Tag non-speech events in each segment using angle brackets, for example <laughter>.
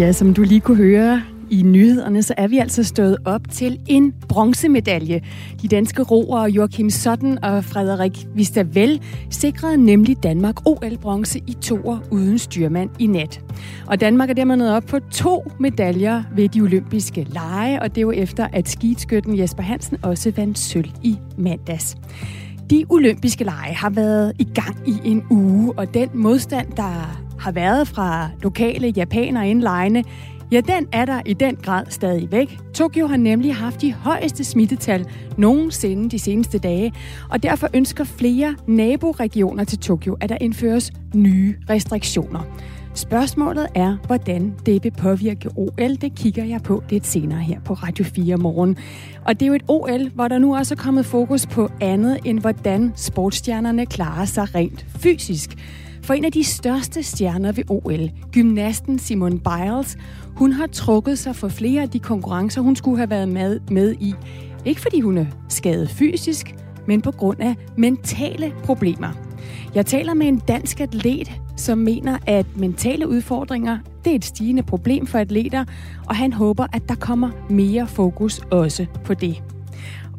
Ja, som du lige kunne høre i nyhederne, så er vi altså stået op til en bronzemedalje. De danske roere Joachim Sotten og Frederik Vistavel sikrede nemlig Danmark OL-bronze i toer uden styrmand i nat. Og Danmark er dermed nået op på to medaljer ved de olympiske lege, og det var efter, at skideskytten Jesper Hansen også vandt sølv i mandags. De olympiske lege har været i gang i en uge, og den modstand, der har været fra lokale japanere indlejende, ja, den er der i den grad stadig væk. Tokyo har nemlig haft de højeste smittetal nogensinde de seneste dage, og derfor ønsker flere naboregioner til Tokyo, at der indføres nye restriktioner. Spørgsmålet er, hvordan det vil påvirke OL. Det kigger jeg på lidt senere her på Radio 4 morgen. Og det er jo et OL, hvor der nu også er kommet fokus på andet end hvordan sportsstjernerne klarer sig rent fysisk. For en af de største stjerner ved OL, gymnasten Simone Biles, hun har trukket sig for flere af de konkurrencer, hun skulle have været med, med i. Ikke fordi hun er skadet fysisk, men på grund af mentale problemer. Jeg taler med en dansk atlet, som mener, at mentale udfordringer det er et stigende problem for atleter, og han håber, at der kommer mere fokus også på det.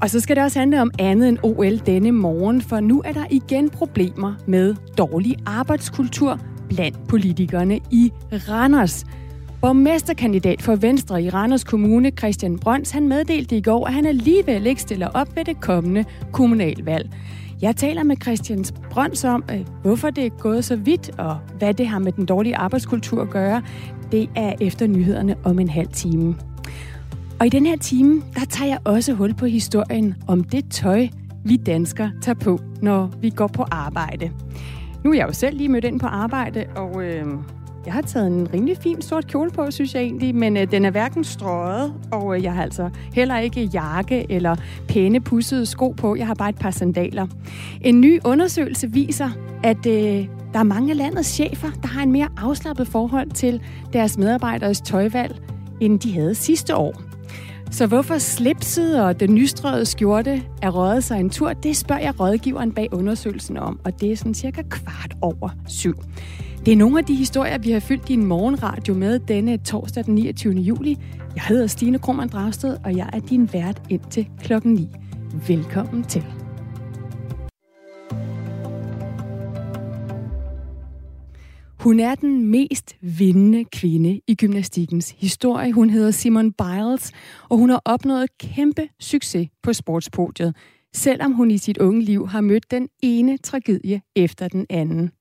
Og så skal det også handle om andet end OL denne morgen, for nu er der igen problemer med dårlig arbejdskultur blandt politikerne i Randers. Borgmesterkandidat for Venstre i Randers Kommune, Christian Brøns, han meddelte i går, at han alligevel ikke stiller op ved det kommende kommunalvalg. Jeg taler med Christian Brøns om, øh, hvorfor det er gået så vidt, og hvad det har med den dårlige arbejdskultur at gøre. Det er efter nyhederne om en halv time. Og i den her time, der tager jeg også hul på historien om det tøj, vi danskere tager på, når vi går på arbejde. Nu er jeg jo selv lige mødt ind på arbejde, og øh, jeg har taget en rimelig fin sort kjole på, synes jeg egentlig, men øh, den er hverken strøget, og øh, jeg har altså heller ikke jakke eller pæne pussede sko på. Jeg har bare et par sandaler. En ny undersøgelse viser, at øh, der er mange af landets chefer, der har en mere afslappet forhold til deres medarbejderes tøjvalg, end de havde sidste år. Så hvorfor slipset og den nystrøede skjorte er røget sig en tur, det spørger jeg rådgiveren bag undersøgelsen om, og det er sådan cirka kvart over syv. Det er nogle af de historier, vi har fyldt din morgenradio med denne torsdag den 29. juli. Jeg hedder Stine Krummernd Dragsted, og jeg er din vært indtil klokken 9. Velkommen til. Hun er den mest vindende kvinde i gymnastikkens historie. Hun hedder Simon Biles, og hun har opnået kæmpe succes på sportspodiet, selvom hun i sit unge liv har mødt den ene tragedie efter den anden.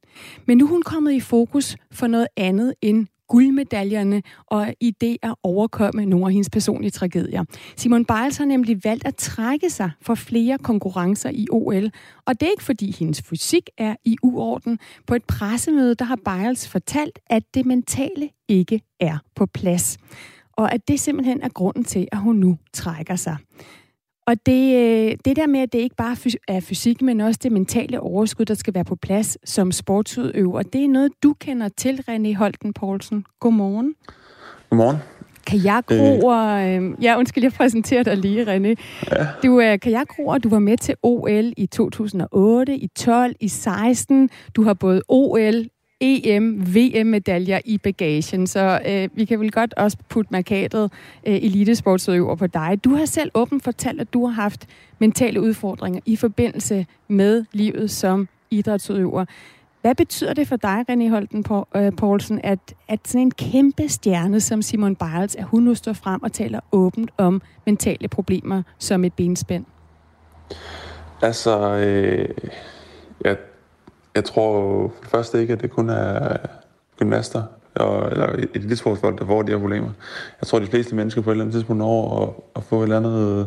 Men nu er hun kommet i fokus for noget andet end guldmedaljerne og i det at overkomme nogle af hendes personlige tragedier. Simon Biles har nemlig valgt at trække sig for flere konkurrencer i OL, og det er ikke fordi hendes fysik er i uorden. På et pressemøde, der har Biles fortalt, at det mentale ikke er på plads. Og at det simpelthen er grunden til, at hun nu trækker sig. Og det, øh, det der med, at det ikke bare er fysik, men også det mentale overskud, der skal være på plads som sportsudøver, det er noget, du kender til, René Holten Poulsen. Godmorgen. Godmorgen. Kajakroer, øh, ja undskyld, jeg præsenterer dig lige, René. Ja. Du er kajakroer, du var med til OL i 2008, i 12, i 16. Du har både OL, EM, VM-medaljer i bagagen, så øh, vi kan vel godt også putte markatet øh, elitesportsudøver på dig. Du har selv åbent fortalt, at du har haft mentale udfordringer i forbindelse med livet som idrætsudøver. Hvad betyder det for dig, René Holten øh, Poulsen, at, at sådan en kæmpe stjerne som Simon Biles, at hun nu står frem og taler åbent om mentale problemer som et benspænd? Altså, øh, jeg jeg tror for det første ikke, at det kun er gymnaster og, eller elitesportsfolk, der får de her problemer. Jeg tror, at de fleste mennesker på et eller andet tidspunkt når at, at få et eller andet, en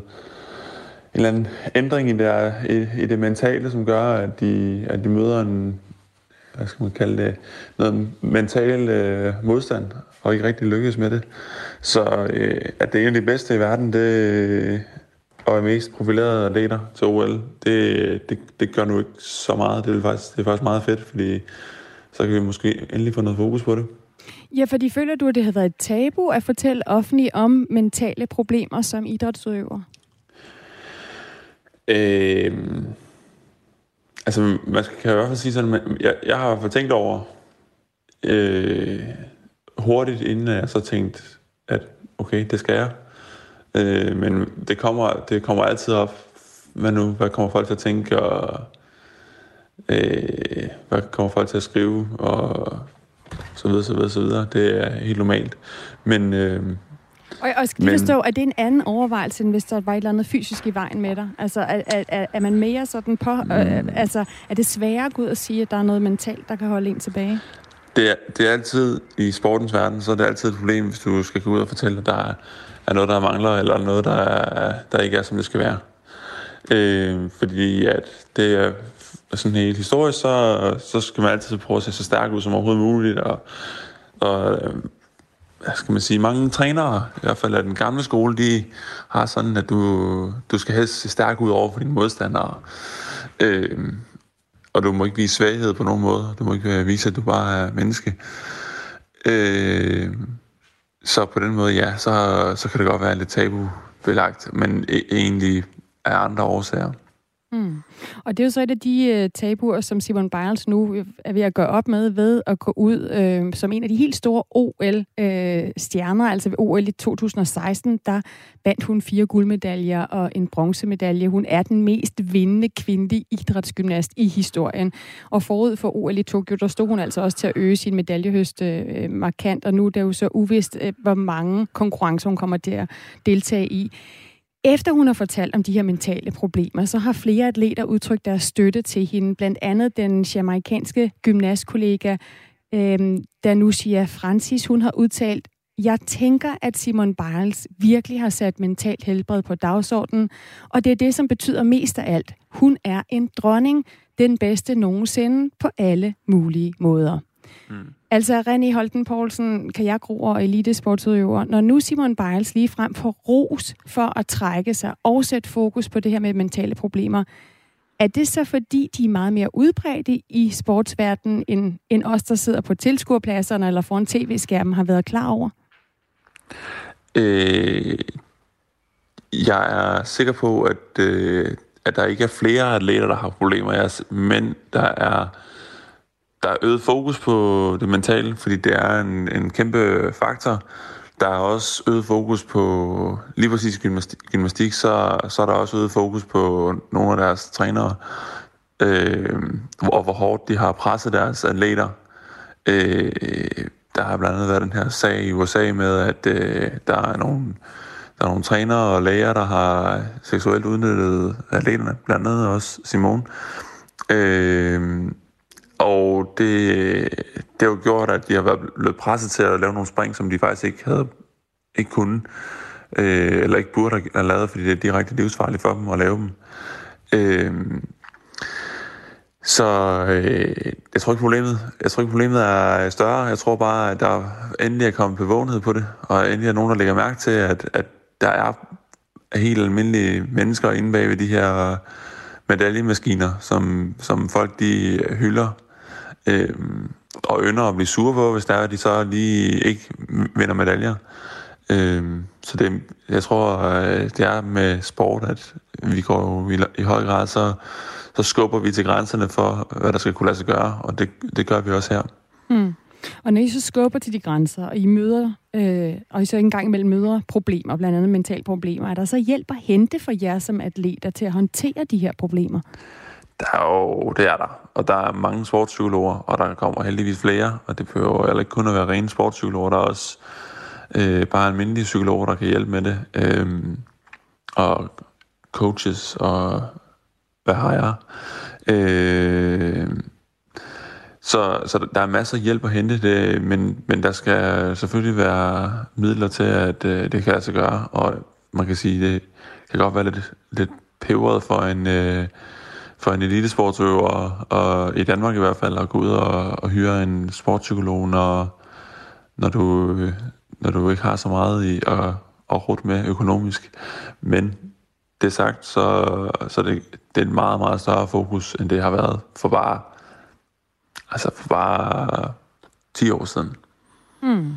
eller anden ændring i, der, i, i det mentale, som gør, at de, at de møder en, hvad skal man kalde det, noget mental øh, modstand, og ikke rigtig lykkes med det. Så øh, at det er en af de bedste i verden, det, og er mest profilerede atleter til OL, det, det, det gør nu ikke så meget. Det er, faktisk, det er faktisk meget fedt, fordi så kan vi måske endelig få noget fokus på det. Ja, fordi føler du, at det har været et tabu at fortælle offentligt om mentale problemer som idrætsudøver? Øhm, altså, man kan i hvert fald sige sådan, jeg, jeg har fået tænkt over øh, hurtigt, inden jeg så tænkte, at okay, det skal jeg. Øh, men det kommer, det kommer altid op, hvad nu, hvad kommer folk til at tænke, og øh, hvad kommer folk til at skrive, og så videre, så videre, så videre. Det er helt normalt. Men, øh, og, og skal lige forstå, at det er en anden overvejelse, end hvis der var et eller andet fysisk i vejen med dig? Altså, er, er, er man mere sådan på... Mm. Øh, altså, er det sværere at gå ud og sige, at der er noget mentalt, der kan holde en tilbage? Det er, det er altid, i sportens verden, så er det altid et problem, hvis du skal gå ud og fortælle, at der er, er noget, der mangler, eller noget, der, er, der ikke er, som det skal være. Øh, fordi at det er sådan helt historisk, så, så skal man altid prøve at se så stærk ud som overhovedet muligt, og, og øh, hvad skal man sige, mange trænere, i hvert fald af den gamle skole, de har sådan, at du, du skal helst se stærk ud over for dine modstandere. Øh, og du må ikke vise svaghed på nogen måde. Du må ikke øh, vise, at du bare er menneske. Øh, så på den måde, ja, så, så kan det godt være lidt tabubelagt, men e- egentlig af andre årsager. Mm. Og det er jo så et af de øh, tabuer, som Simon Biles nu er ved at gøre op med ved at gå ud øh, som en af de helt store OL-stjerner. Øh, altså ved OL i 2016, der vandt hun fire guldmedaljer og en bronzemedalje. Hun er den mest vindende kvindelige idrætsgymnast i historien. Og forud for OL i Tokyo, der stod hun altså også til at øge sin medaljehøst øh, markant, og nu er det jo så uvist, øh, hvor mange konkurrencer hun kommer til at deltage i. Efter hun har fortalt om de her mentale problemer, så har flere atleter udtrykt deres støtte til hende. Blandt andet den jamaikanske gymnastkollega øh, Danusia Francis. Hun har udtalt, jeg tænker, at Simon Biles virkelig har sat mentalt helbred på dagsordenen, og det er det, som betyder mest af alt. Hun er en dronning, den bedste nogensinde på alle mulige måder. Mm. Altså René Holten Poulsen, kajakroer og elitesportsudøver. Når nu Simon Biles lige frem får ros for at trække sig og sætte fokus på det her med mentale problemer, er det så fordi, de er meget mere udbredte i sportsverdenen, end, end os, der sidder på tilskuerpladserne eller foran tv-skærmen, har været klar over? Øh, jeg er sikker på, at, øh, at der ikke er flere atleter, der har problemer, men der er der er øget fokus på det mentale, fordi det er en, en kæmpe faktor. Der er også øget fokus på lige præcis gymnastik, gymnastik så, så er der også øget fokus på nogle af deres trænere, øh, hvor, hvor hårdt de har presset deres atleter. Øh, der har blandt andet været den her sag i USA med, at øh, der er nogle, der er nogle trænere og læger, der har seksuelt udnyttet atleterne, blandt andet også Simone. Øh, og det, det har jo gjort, at de har været blevet presset til at lave nogle spring, som de faktisk ikke havde ikke kunne, øh, eller ikke burde have lavet, fordi det er direkte livsfarligt for dem at lave dem. Øh, så øh, jeg tror ikke problemet, jeg tror ikke problemet er større. Jeg tror bare, at der endelig er kommet bevågenhed på det, og endelig er nogen, der lægger mærke til, at, at der er helt almindelige mennesker inde bag ved de her øh, medaljemaskiner, som, som folk de hylder øh, og ynder at blive sure på, hvis der er, at de så lige ikke vinder medaljer. Øh, så det, jeg tror, øh, det er med sport, at vi går i, i høj grad, så, så skubber vi til grænserne for, hvad der skal kunne lade sig gøre, og det, det gør vi også her. Mm. Og når I så skubber til de grænser, og I møder, øh, og I så ikke engang imellem møder problemer, blandt andet mentale problemer, er der så hjælp at hente for jer som atleter til at håndtere de her problemer? Der er jo, det er der. Og der er mange sportspsykologer, og der kommer heldigvis flere, og det behøver heller ikke kun at være rene sportspsykologer, der er også øh, bare almindelige psykologer, der kan hjælpe med det. Øh, og coaches, og hvad har jeg? Øh, så, så der er masser af hjælp at hente, det, men, men der skal selvfølgelig være midler til, at øh, det kan altså gøre, og man kan sige, det kan godt være lidt, lidt peberet for en, øh, for en elitesportsøver, og i Danmark i hvert fald, at gå ud og, og hyre en sportspsykolog, når, når, du, når du ikke har så meget i at, at rute med økonomisk. Men det sagt, så, så det, det er en meget, meget større fokus, end det har været for bare, altså for bare 10 år siden. Mm.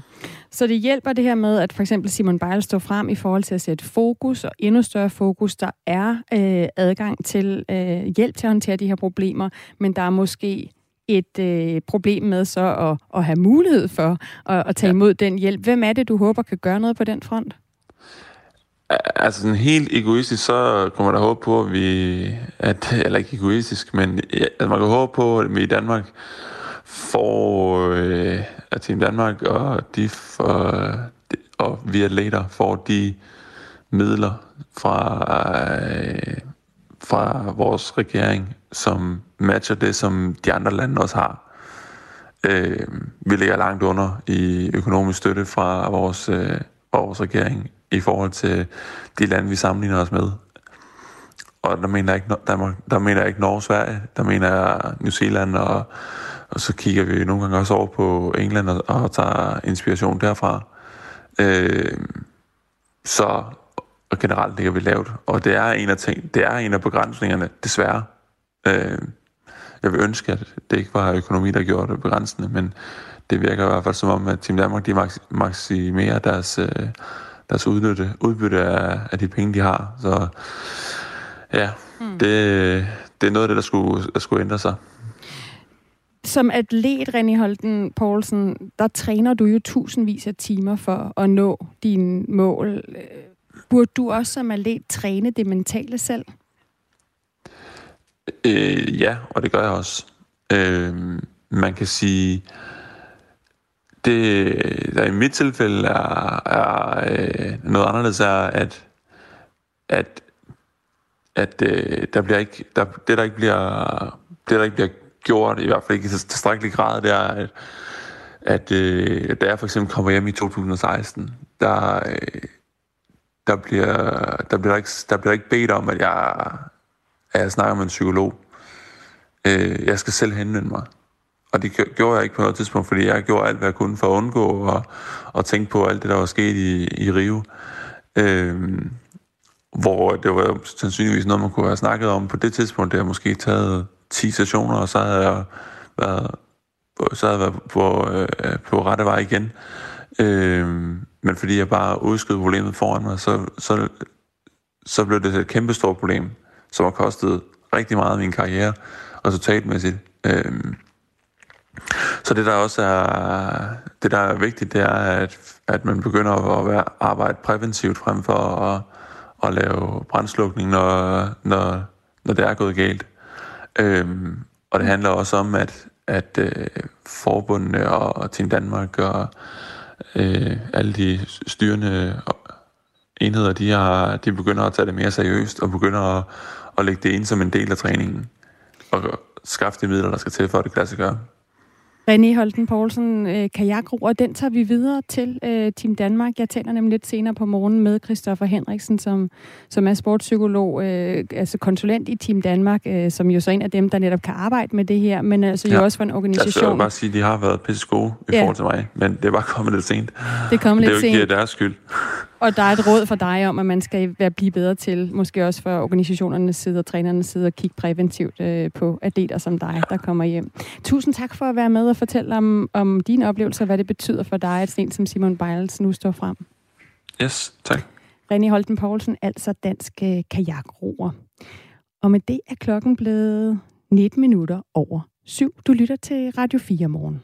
Så det hjælper det her med, at for eksempel Simon Biles står frem i forhold til at sætte fokus, og endnu større fokus. Der er øh, adgang til øh, hjælp til at håndtere de her problemer, men der er måske et øh, problem med så at, at have mulighed for at, at tage imod den hjælp. Hvem er det, du håber kan gøre noget på den front? Altså sådan helt egoistisk, så kommer der håbe på, at vi, at, eller ikke egoistisk, men at man kan håbe på, at vi i Danmark får, øh, at Team Danmark og de for, og vi atleter får de midler fra, øh, fra vores regering, som matcher det, som de andre lande også har. Øh, vi ligger langt under i økonomisk støtte fra vores, øh, vores regering i forhold til de lande, vi sammenligner os med. Og der mener jeg ikke, der, der mener jeg ikke Norge Sverige, der mener jeg New Zealand, og, og så kigger vi nogle gange også over på England og, og tager inspiration derfra. Øh, så og generelt ligger vi lavt. Og det er en af ting, det er en af begrænsningerne, desværre. Øh, jeg vil ønske, at det ikke var økonomi, der gjorde det begrænsende, men det virker i hvert fald som om, at Team Danmark de maksimerer deres, øh, deres udbytte, udbytte af, af de penge, de har. Så ja, mm. det, det er noget af det, der skulle, der skulle ændre sig. Som atlet, René Holten Poulsen, der træner du jo tusindvis af timer for at nå dine mål. Burde du også som atlet træne det mentale selv? Øh, ja, og det gør jeg også. Øh, man kan sige, det, der i mit tilfælde er, er øh, noget anderledes, er, at, at, at øh, der bliver ikke, der, det, der ikke bliver, det, der ikke bliver gjort, i hvert fald ikke i tilstrækkelig grad, det er, at, at øh, da jeg for eksempel kommer hjem i 2016, der, øh, der, bliver, der, bliver ikke, der bliver ikke bedt om, at jeg, at jeg snakker med en psykolog. Øh, jeg skal selv henvende mig. Og det gjorde jeg ikke på noget tidspunkt, fordi jeg gjorde alt, hvad jeg kunne for at undgå og, og tænke på alt det, der var sket i, i Rio. Øh, hvor det var sandsynligvis noget, man kunne have snakket om på det tidspunkt. Det har måske taget 10 sessioner, og så havde jeg været, så havde jeg været på, øh, på rette vej igen. Øh, men fordi jeg bare udskød problemet foran mig, så, så, så blev det et kæmpestort problem, som har kostet rigtig meget af min karriere resultatmæssigt. Øhm, så det der også er, det der er vigtigt, det er, at, at man begynder at være, arbejde præventivt frem for at, at lave brændslukning, når, når, når det er gået galt. Øhm, og det handler også om, at, at øh, forbundene og, og Team Danmark og øh, alle de styrende enheder, de, har, de begynder at tage det mere seriøst og begynder at, at lægge det ind som en del af træningen og skaffe de midler, der skal til for, at det kan lade sig gøre. René Holten Poulsen, øh, kajakroer, den tager vi videre til øh, Team Danmark. Jeg taler nemlig lidt senere på morgen med Christoffer Henriksen, som, som er sportspsykolog, øh, altså konsulent i Team Danmark, øh, som jo så er en af dem, der netop kan arbejde med det her, men altså ja. jo også for en organisation. Jeg vil bare sige, at de har været pisse gode i ja. forhold til mig, men det er bare kommet lidt sent. Det er kommet lidt sent. Det er jo ikke deres skyld. Og der er et råd for dig om, at man skal være blive bedre til, måske også for organisationernes side og trænernes side, at kigge præventivt øh, på atleter som dig, der kommer hjem. Tusind tak for at være med og fortælle om, om dine oplevelser, hvad det betyder for dig, at sådan som Simon Biles nu står frem. Yes, tak. René Holten Poulsen, altså dansk øh, kajakroer. Og med det er klokken blevet 19 minutter over syv. Du lytter til Radio 4 morgen.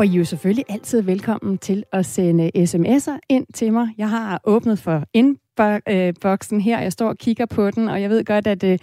Og I er jo selvfølgelig altid velkommen til at sende sms'er ind til mig. Jeg har åbnet for inboxen øh, her, jeg står og kigger på den, og jeg ved godt, at øh,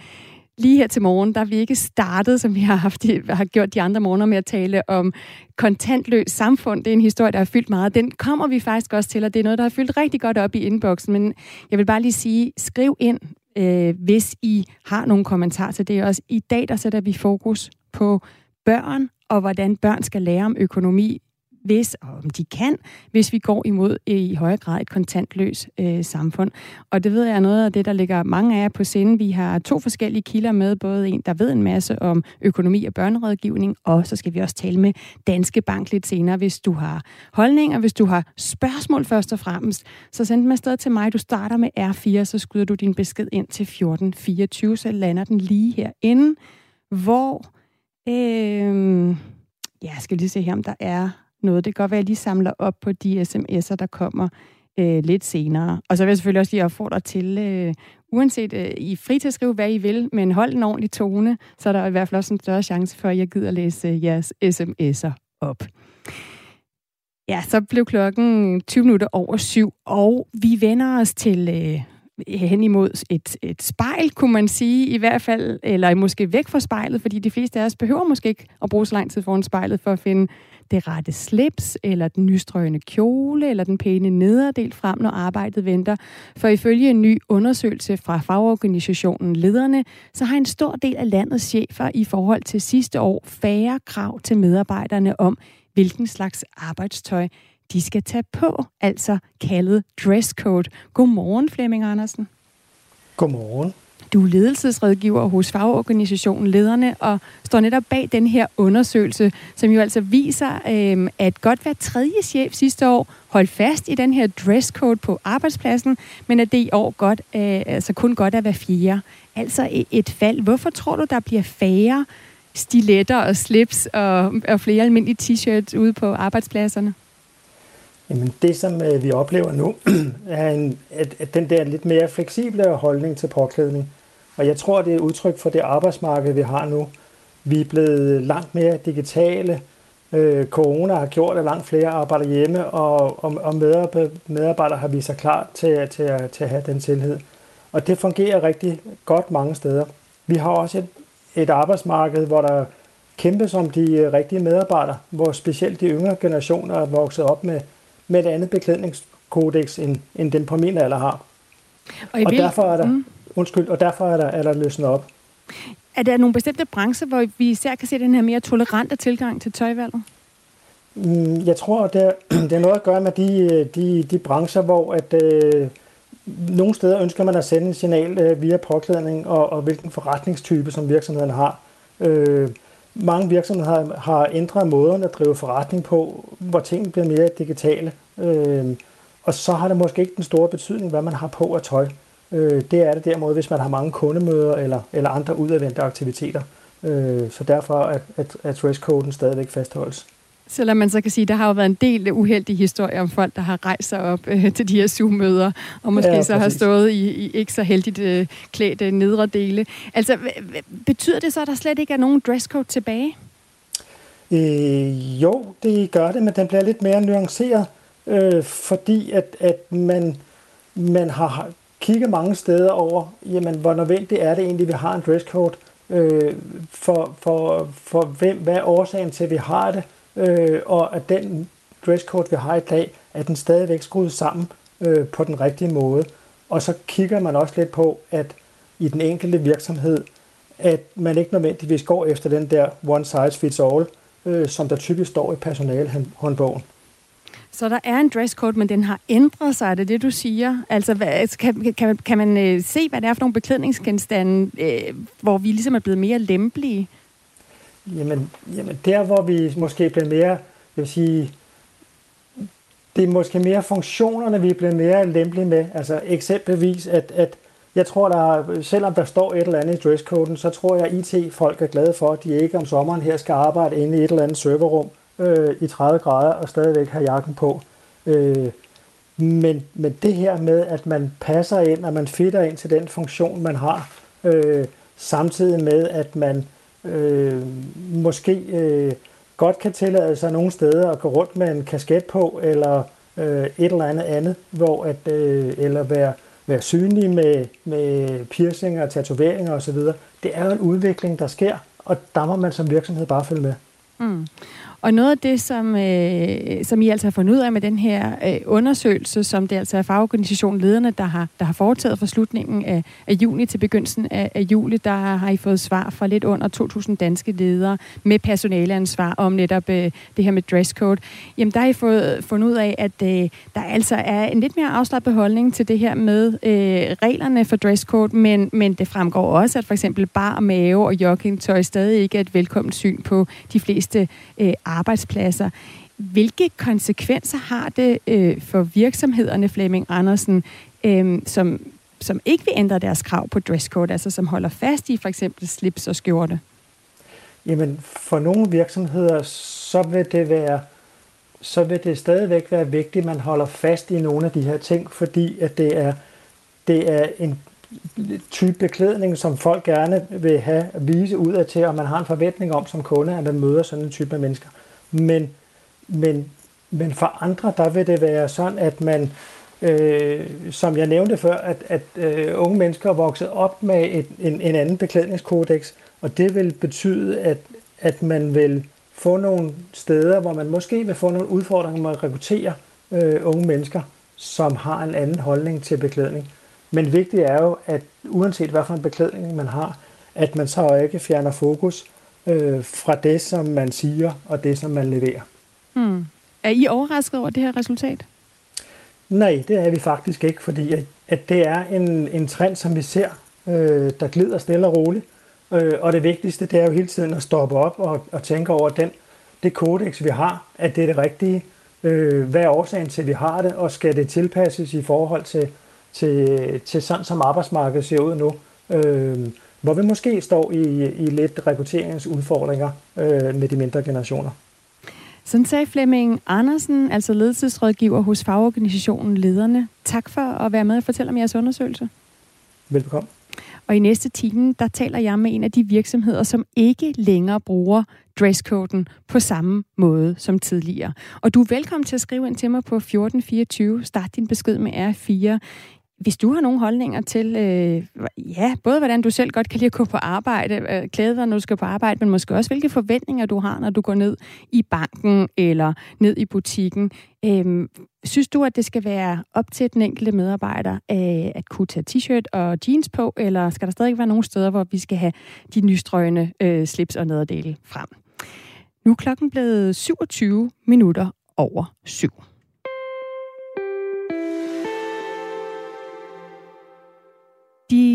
lige her til morgen, der er vi ikke startet, som vi har, haft, har gjort de andre morgener med at tale om kontantløs samfund. Det er en historie, der har fyldt meget. Den kommer vi faktisk også til, og det er noget, der har fyldt rigtig godt op i inboxen. Men jeg vil bare lige sige, skriv ind, øh, hvis I har nogle kommentarer til det også. I dag, der sætter vi fokus på børn og hvordan børn skal lære om økonomi, hvis, og om de kan, hvis vi går imod i højere grad et kontantløs øh, samfund. Og det ved jeg er noget af det, der ligger mange af jer på sinde. Vi har to forskellige kilder med, både en, der ved en masse om økonomi og børnerådgivning, og så skal vi også tale med Danske Bank lidt senere. Hvis du har holdninger, hvis du har spørgsmål først og fremmest, så send dem afsted til mig. Du starter med R4, så skyder du din besked ind til 1424, så lander den lige herinde, hvor Øh, ja, jeg skal lige se her, om der er noget. Det kan godt være, at jeg lige samler op på de sms'er, der kommer øh, lidt senere. Og så vil jeg selvfølgelig også lige opfordre til, øh, uanset øh, I er fri til at skrive, hvad I vil, men hold en ordentlig tone, så er der i hvert fald også en større chance for, at jeg gider læse øh, jeres sms'er op. Ja, så blev klokken 20 minutter over syv, og vi vender os til øh, hen imod et, et spejl, kunne man sige, i hvert fald, eller måske væk fra spejlet, fordi de fleste af os behøver måske ikke at bruge så lang tid foran spejlet for at finde det rette slips, eller den nystrøgende kjole, eller den pæne nederdel frem, når arbejdet venter. For ifølge en ny undersøgelse fra fagorganisationen Lederne, så har en stor del af landets chefer i forhold til sidste år færre krav til medarbejderne om, hvilken slags arbejdstøj de skal tage på, altså kaldet dresscode. Godmorgen, Flemming Andersen. Godmorgen. Du er ledelsesrådgiver hos fagorganisationen Lederne og står netop bag den her undersøgelse, som jo altså viser, øh, at godt hver tredje chef sidste år holdt fast i den her dresscode på arbejdspladsen, men at det i år godt, øh, altså kun godt er hver fjerde. Altså et, fald. Hvorfor tror du, der bliver færre stiletter og slips og, og flere almindelige t-shirts ude på arbejdspladserne? Jamen det, som øh, vi oplever nu, <clears throat> er en, at, at den der lidt mere fleksible holdning til påklædning. Og jeg tror, det er udtryk for det arbejdsmarked, vi har nu. Vi er blevet langt mere digitale. Øh, corona har gjort, at langt flere arbejder hjemme, og, og, og medarbejdere har vist sig klar til, til, at, til at have den tillid. Og det fungerer rigtig godt mange steder. Vi har også et, et arbejdsmarked, hvor der kæmpes om de rigtige medarbejdere, hvor specielt de yngre generationer er vokset op med med et andet beklædningskodex, end, end den på min alder har. Og, og derfor er der, mm. undskyld, og derfor er der, er der løsnet op. Er der nogle bestemte brancher, hvor vi især kan se den her mere tolerante tilgang til tøjvalget? Mm, jeg tror, det er, <clears throat> det er noget at gøre med de, de, de brancher, hvor at, øh, nogle steder ønsker man at sende en signal øh, via påklædning og, og hvilken forretningstype, som virksomheden har. Øh, mange virksomheder har ændret måden at drive forretning på, hvor tingene bliver mere digitale. Øh, og så har det måske ikke den store betydning, hvad man har på af tøj. Øh, det er det derimod, hvis man har mange kundemøder eller, eller andre udadvendte aktiviteter. Øh, så derfor er, at, at dresscoden stadigvæk fastholdes. Selvom man så kan sige, at der har jo været en del uheldige historier om folk, der har rejst sig op øh, til de her Zoom-møder, og måske ja, så præcis. har stået i, i ikke så heldigt øh, klædte nedre dele. Altså, betyder det så, at der slet ikke er nogen dresscode tilbage? Øh, jo, det gør det, men den bliver lidt mere nuanceret, øh, fordi at, at man, man har kigget mange steder over, jamen, hvor nødvendigt er det egentlig, at vi har en dresscode, øh, for, for, for hvem, hvad er årsagen til, at vi har det, øh, og at den dresscode, vi har i dag, er den stadigvæk skruet sammen øh, på den rigtige måde. Og så kigger man også lidt på, at i den enkelte virksomhed, at man ikke nødvendigvis går efter den der one size fits all, øh, som der typisk står i personalhåndbogen. Så der er en dresscode, men den har ændret sig, er det det, du siger? Altså, hvad, altså, kan, kan, kan man øh, se, hvad det er for nogle beklædningsgenstande, øh, hvor vi ligesom er blevet mere lempelige? Jamen, jamen der, hvor vi måske bliver mere, jeg vil sige, det er måske mere funktionerne, vi bliver mere lempelige med. Altså eksempelvis, at, at jeg tror, der, selvom der står et eller andet i dresscoden, så tror jeg, at IT-folk er glade for, at de ikke om sommeren her skal arbejde inde i et eller andet serverrum øh, i 30 grader og stadigvæk have jakken på. Øh, men, men det her med, at man passer ind, og man fitter ind til den funktion, man har, øh, samtidig med, at man øh, måske øh, godt kan tillade sig nogle steder at gå rundt med en kasket på, eller øh, et eller andet andet, hvor at, øh, eller være, være synlig med, med piercinger, tatoveringer osv. Det er jo en udvikling, der sker, og der må man som virksomhed bare følge med. Mm. Og noget af det, som, øh, som I altså har fundet ud af med den her øh, undersøgelse, som det altså er fagorganisationen Lederne, der har, der har foretaget fra slutningen af, af juni til begyndelsen af, af juli, der har I fået svar fra lidt under 2.000 danske ledere med personaleansvar om netop øh, det her med dresscode. Jamen, der har I fået fundet ud af, at øh, der altså er en lidt mere afslappet holdning til det her med øh, reglerne for dresscode, men, men det fremgår også, at for eksempel bar, mave og joggingtøj stadig ikke er et velkomment syn på de fleste øh, arbejdspladser. Hvilke konsekvenser har det øh, for virksomhederne, Flemming Andersen, øh, som, som ikke vil ændre deres krav på dresscode, altså som holder fast i for eksempel slips og skjorte? Jamen, for nogle virksomheder, så vil det være så vil det stadigvæk være vigtigt, at man holder fast i nogle af de her ting, fordi at det er, det er en type beklædning, som folk gerne vil have at vise ud af til, og man har en forventning om som kunde, at man møder sådan en type af mennesker. Men, men, men for andre, der vil det være sådan, at man, øh, som jeg nævnte før, at, at øh, unge mennesker er vokset op med et, en, en anden beklædningskodex, og det vil betyde, at, at man vil få nogle steder, hvor man måske vil få nogle udfordringer med at rekruttere øh, unge mennesker, som har en anden holdning til beklædning. Men vigtigt er jo, at uanset hvad for en beklædning man har, at man så ikke fjerner fokus øh, fra det, som man siger, og det, som man leverer. Hmm. Er I overrasket over det her resultat? Nej, det er vi faktisk ikke, fordi at, at det er en, en trend, som vi ser, øh, der glider stille og roligt. Øh, og det vigtigste, det er jo hele tiden at stoppe op og, og tænke over den, det kodex, vi har, at det er det rigtige. Øh, hvad er årsagen til, at vi har det, og skal det tilpasses i forhold til, til, til sådan, som arbejdsmarkedet ser ud nu? Øh, hvor vi måske står i, i lidt rekrutteringsudfordringer øh, med de mindre generationer. Sådan sagde Flemming Andersen, altså ledelsesrådgiver hos fagorganisationen Lederne. Tak for at være med og fortælle om jeres undersøgelse. Velbekomme. Og i næste time, der taler jeg med en af de virksomheder, som ikke længere bruger dresscoden på samme måde som tidligere. Og du er velkommen til at skrive ind til mig på 1424. Start din besked med R4. Hvis du har nogle holdninger til, øh, ja, både hvordan du selv godt kan lide at gå på arbejde, øh, klæde dig, når du skal på arbejde, men måske også hvilke forventninger du har, når du går ned i banken eller ned i butikken. Øh, synes du, at det skal være op til den enkelte medarbejder øh, at kunne tage t-shirt og jeans på, eller skal der stadig være nogle steder, hvor vi skal have de nystrøgende øh, slips og nederdele frem? Nu er klokken blevet 27 minutter over syv.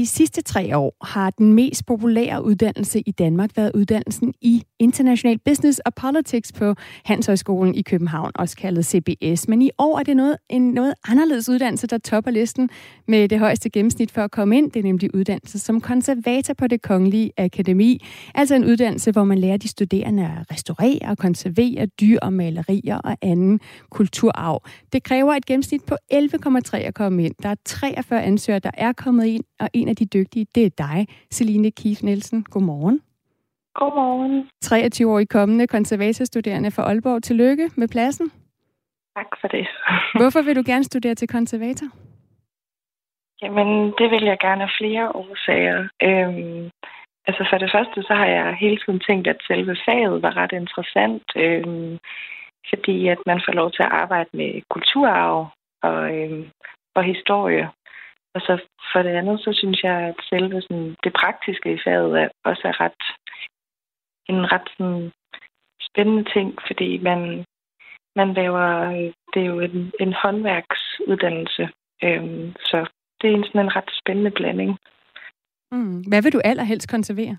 De sidste tre år har den mest populære uddannelse i Danmark været uddannelsen i International Business og Politics på Handelshøjskolen i København, også kaldet CBS. Men i år er det noget, en noget anderledes uddannelse, der topper listen med det højeste gennemsnit for at komme ind. Det er nemlig uddannelse som konservator på det Kongelige Akademi. Altså en uddannelse, hvor man lærer de studerende at restaurere og konservere dyr og malerier og anden kulturarv. Det kræver et gennemsnit på 11,3 at komme ind. Der er 43 ansøgere, der er kommet ind, og en af de dygtige, det er dig, Celine Kief Nielsen. Godmorgen. Godmorgen. 23-årig kommende konservatorstuderende fra Aalborg. Tillykke med pladsen. Tak for det. <laughs> Hvorfor vil du gerne studere til konservator? Jamen, det vil jeg gerne af flere årsager. Øhm, altså for det første, så har jeg hele tiden tænkt, at selve faget var ret interessant, øhm, fordi at man får lov til at arbejde med kulturarv og, øhm, og historie. Og så for det andet, så synes jeg, at selve sådan, det praktiske i faget er, også er ret, en ret sådan, spændende ting, fordi man, man laver, det er jo en, en håndværksuddannelse, øhm, så det er en sådan en ret spændende blanding. Mm. Hvad vil du allerhelst konservere?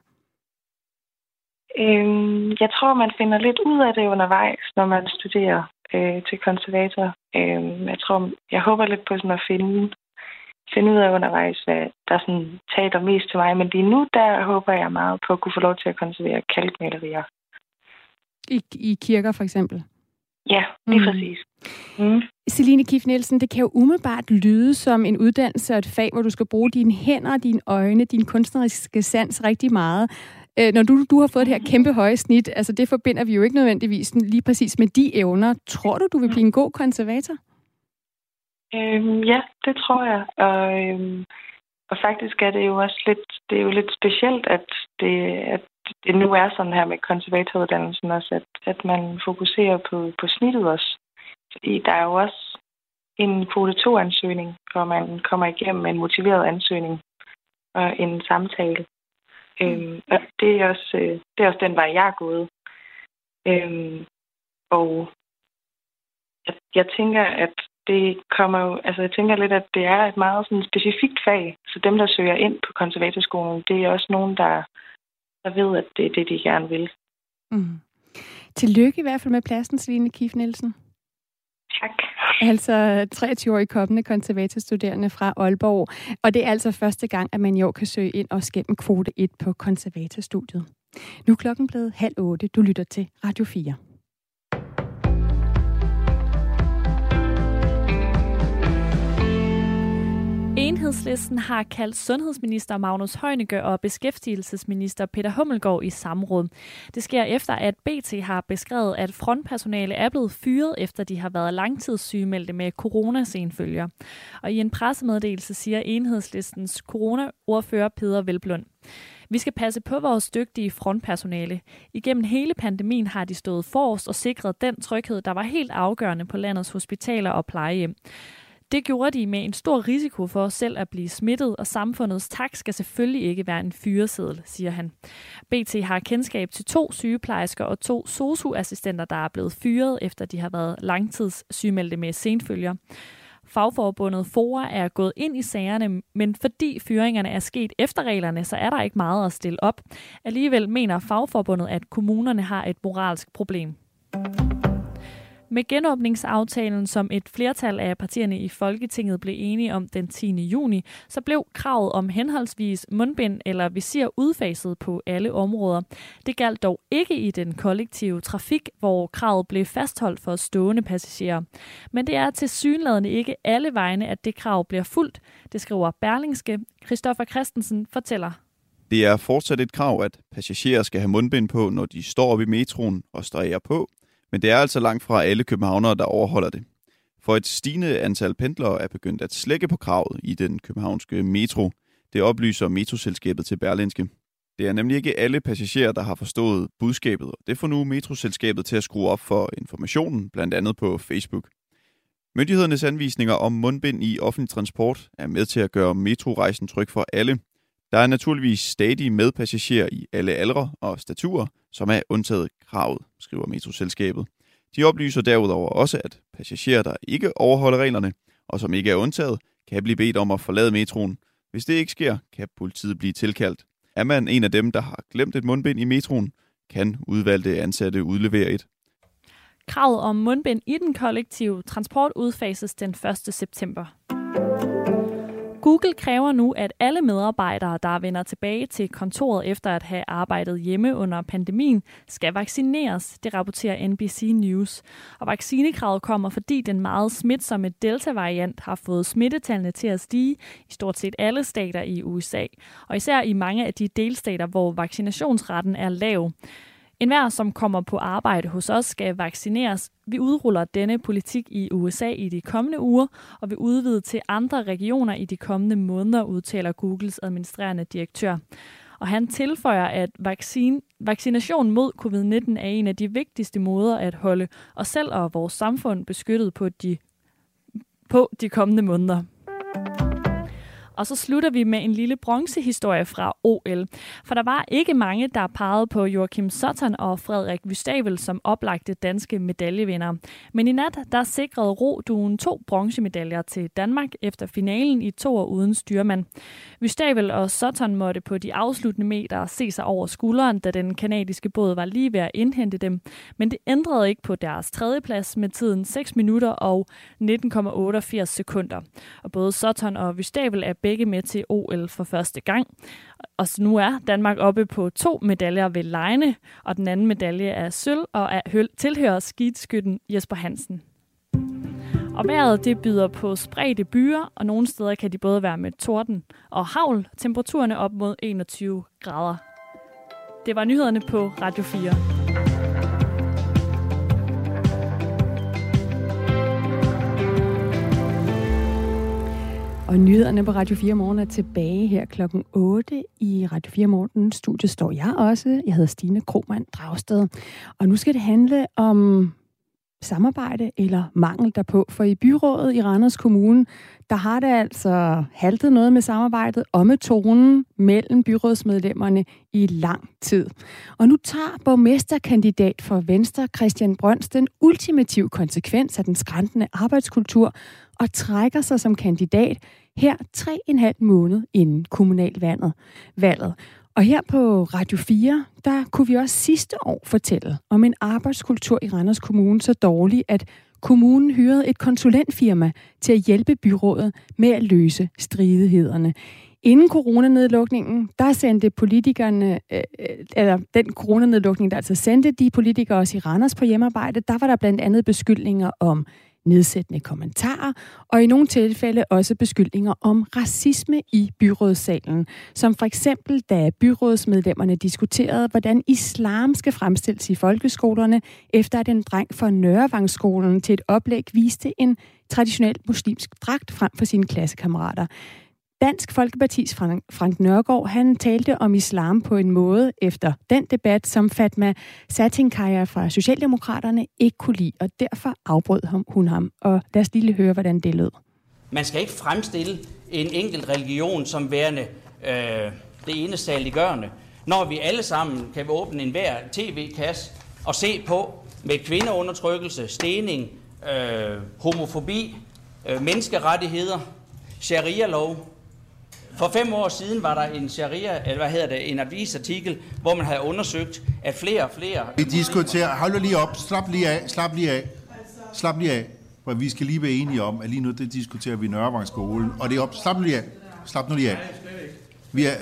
Øhm, jeg tror, man finder lidt ud af det undervejs, når man studerer øh, til konservator. Øhm, jeg tror, jeg håber lidt på sådan at finde finde ud af undervejs, hvad der sådan taler mest til mig. Men lige nu, der håber jeg meget på at kunne få lov til at konservere kalkmalerier. I, I kirker for eksempel? Ja, lige mm. præcis. Mm. Celine Kif Nielsen, det kan jo umiddelbart lyde som en uddannelse og et fag, hvor du skal bruge dine hænder, dine øjne, din kunstneriske sans rigtig meget. Øh, når du, du har fået det her kæmpe høje snit, altså det forbinder vi jo ikke nødvendigvis lige præcis med de evner. Tror du, du vil blive en god konservator? Øhm, ja, det tror jeg. Og, øhm, og faktisk er det jo også lidt, det er jo lidt specielt, at det, at det nu er sådan her med konservatoruddannelsen også, at, at man fokuserer på, på snittet også. Fordi der er jo også en kvote 2-ansøgning, hvor man kommer igennem med en motiveret ansøgning og en samtale. Mm. Øhm, og det er, også, øh, det er også den vej, jeg er gået. Øhm, og jeg, jeg tænker, at det kommer jo, altså jeg tænker lidt, at det er et meget sådan specifikt fag, så dem, der søger ind på konservatorskolen, det er også nogen, der, der ved, at det er det, de gerne vil. Mm. Tillykke i hvert fald med pladsen, Celine Kif Nielsen. Tak. Altså 23-årig kommende konservatorstuderende fra Aalborg. Og det er altså første gang, at man i år kan søge ind og gennem kvote 1 på konservatorstudiet. Nu er klokken blevet halv otte. Du lytter til Radio 4. Enhedslisten har kaldt sundhedsminister Magnus Heunicke og beskæftigelsesminister Peter Hummelgaard i samråd. Det sker efter, at BT har beskrevet, at frontpersonale er blevet fyret, efter de har været langtidssygemeldte med coronasenfølger. Og i en pressemeddelelse siger Enhedslistens coronaordfører Peter Velblund. Vi skal passe på vores dygtige frontpersonale. Igennem hele pandemien har de stået forrest og sikret den tryghed, der var helt afgørende på landets hospitaler og plejehjem. Det gjorde de med en stor risiko for selv at blive smittet, og samfundets tak skal selvfølgelig ikke være en fyreseddel, siger han. BT har kendskab til to sygeplejersker og to SOSU-assistenter, der er blevet fyret, efter de har været langtidssygemeldte med senfølger. Fagforbundet FOA er gået ind i sagerne, men fordi fyringerne er sket efter reglerne, så er der ikke meget at stille op. Alligevel mener fagforbundet, at kommunerne har et moralsk problem. Med genåbningsaftalen, som et flertal af partierne i Folketinget blev enige om den 10. juni, så blev kravet om henholdsvis mundbind eller visir udfaset på alle områder. Det galt dog ikke i den kollektive trafik, hvor kravet blev fastholdt for stående passagerer. Men det er til synladende ikke alle vegne, at det krav bliver fuldt. Det skriver Berlingske. Christoffer Christensen fortæller. Det er fortsat et krav, at passagerer skal have mundbind på, når de står op i metroen og streger på, men det er altså langt fra alle københavnere, der overholder det. For et stigende antal pendlere er begyndt at slække på kravet i den københavnske metro. Det oplyser metroselskabet til Berlinske. Det er nemlig ikke alle passagerer, der har forstået budskabet, og det får nu metroselskabet til at skrue op for informationen, blandt andet på Facebook. Myndighedernes anvisninger om mundbind i offentlig transport er med til at gøre metrorejsen tryg for alle. Der er naturligvis stadig medpassagerer i alle aldre og staturer, som er undtaget kravet, skriver metroselskabet. De oplyser derudover også, at passagerer, der ikke overholder reglerne, og som ikke er undtaget, kan blive bedt om at forlade metroen. Hvis det ikke sker, kan politiet blive tilkaldt. Er man en af dem, der har glemt et mundbind i metroen, kan udvalgte ansatte udlevere et. Kravet om mundbind i den kollektive transport udfases den 1. september. Google kræver nu, at alle medarbejdere, der vender tilbage til kontoret efter at have arbejdet hjemme under pandemien, skal vaccineres, det rapporterer NBC News. Og vaccinekravet kommer, fordi den meget smitsomme Delta-variant har fået smittetallene til at stige i stort set alle stater i USA, og især i mange af de delstater, hvor vaccinationsretten er lav. En hver, som kommer på arbejde hos os, skal vaccineres. Vi udruller denne politik i USA i de kommende uger, og vi udvide til andre regioner i de kommende måneder, udtaler Googles administrerende direktør. Og han tilføjer, at vaccine, vaccination mod covid-19 er en af de vigtigste måder at holde os selv og vores samfund beskyttet på de, på de kommende måneder. Og så slutter vi med en lille bronzehistorie fra OL. For der var ikke mange, der pegede på Joachim Sutton og Frederik Vystavel som oplagte danske medaljevinder. Men i nat, der sikrede roduen to bronzemedaljer til Danmark efter finalen i to år uden styrmand. Vystavel og Sutton måtte på de afsluttende meter se sig over skulderen, da den kanadiske båd var lige ved at indhente dem. Men det ændrede ikke på deres tredjeplads med tiden 6 minutter og 19,88 sekunder. Og både Sutton og Vystavel er begge med til OL for første gang. Og så nu er Danmark oppe på to medaljer ved lejene, og den anden medalje er sølv og er tilhører skidskytten Jesper Hansen. Og vejret det byder på spredte byer, og nogle steder kan de både være med torden og havl. Temperaturerne op mod 21 grader. Det var nyhederne på Radio 4. Og nyhederne på Radio 4 Morgen er tilbage her klokken 8 i Radio 4 Morgen. Studiet står jeg også. Jeg hedder Stine Kromand Dragsted. Og nu skal det handle om samarbejde eller mangel derpå. For i byrådet i Randers Kommune, der har det altså haltet noget med samarbejdet og med tonen mellem byrådsmedlemmerne i lang tid. Og nu tager borgmesterkandidat for Venstre, Christian Brøns, den ultimative konsekvens af den skræntende arbejdskultur og trækker sig som kandidat her tre en halv måned inden kommunalvalget. Valget. Og her på Radio 4, der kunne vi også sidste år fortælle om en arbejdskultur i Randers Kommune så dårlig, at kommunen hyrede et konsulentfirma til at hjælpe byrådet med at løse stridighederne. Inden coronanedlukningen, der sendte politikerne, øh, øh eller den coronanedlukning, der altså sendte de politikere også i Randers på hjemmearbejde, der var der blandt andet beskyldninger om nedsættende kommentarer og i nogle tilfælde også beskyldninger om racisme i byrådssalen, som for eksempel da byrådsmedlemmerne diskuterede, hvordan islam skal fremstilles i folkeskolerne, efter at en dreng fra Nørrevangsskolen til et oplæg viste en traditionel muslimsk dragt frem for sine klassekammerater. Dansk Folkepartis Frank, Frank Nørgaard, han talte om islam på en måde efter den debat, som Fatma Satinkaya fra Socialdemokraterne ikke kunne lide, og derfor afbrød hun ham. Og lad os lige høre, hvordan det lød. Man skal ikke fremstille en enkelt religion som værende øh, det ene saliggørende, når vi alle sammen kan åbne en hver tv-kasse og se på med kvindeundertrykkelse, stening, øh, homofobi, øh, menneskerettigheder, sharia-lov, for fem år siden var der en sharia, eller hvad hedder det, en avisartikel, hvor man havde undersøgt, at flere og flere... Vi diskuterer, hold lige op, slap lige af, slap lige af, slap lige af. For vi skal lige være enige om, at lige nu det diskuterer vi Nørrevangsskolen, og det er op, slap lige af, slap nu lige af. Vi er...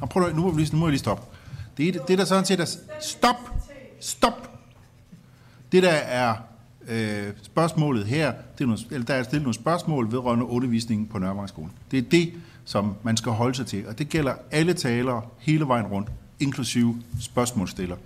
Og prøv, nu, må vi, lige, nu må vi lige stoppe. Det, er, det der sådan set er... Stop! Stop! Det der er øh, spørgsmålet her, det er nogle, eller der er stillet nogle spørgsmål vedrørende undervisningen på Nørrevangsskolen. Det er det, som man skal holde sig til, og det gælder alle talere hele vejen rundt, inklusive spørgsmålsstiller.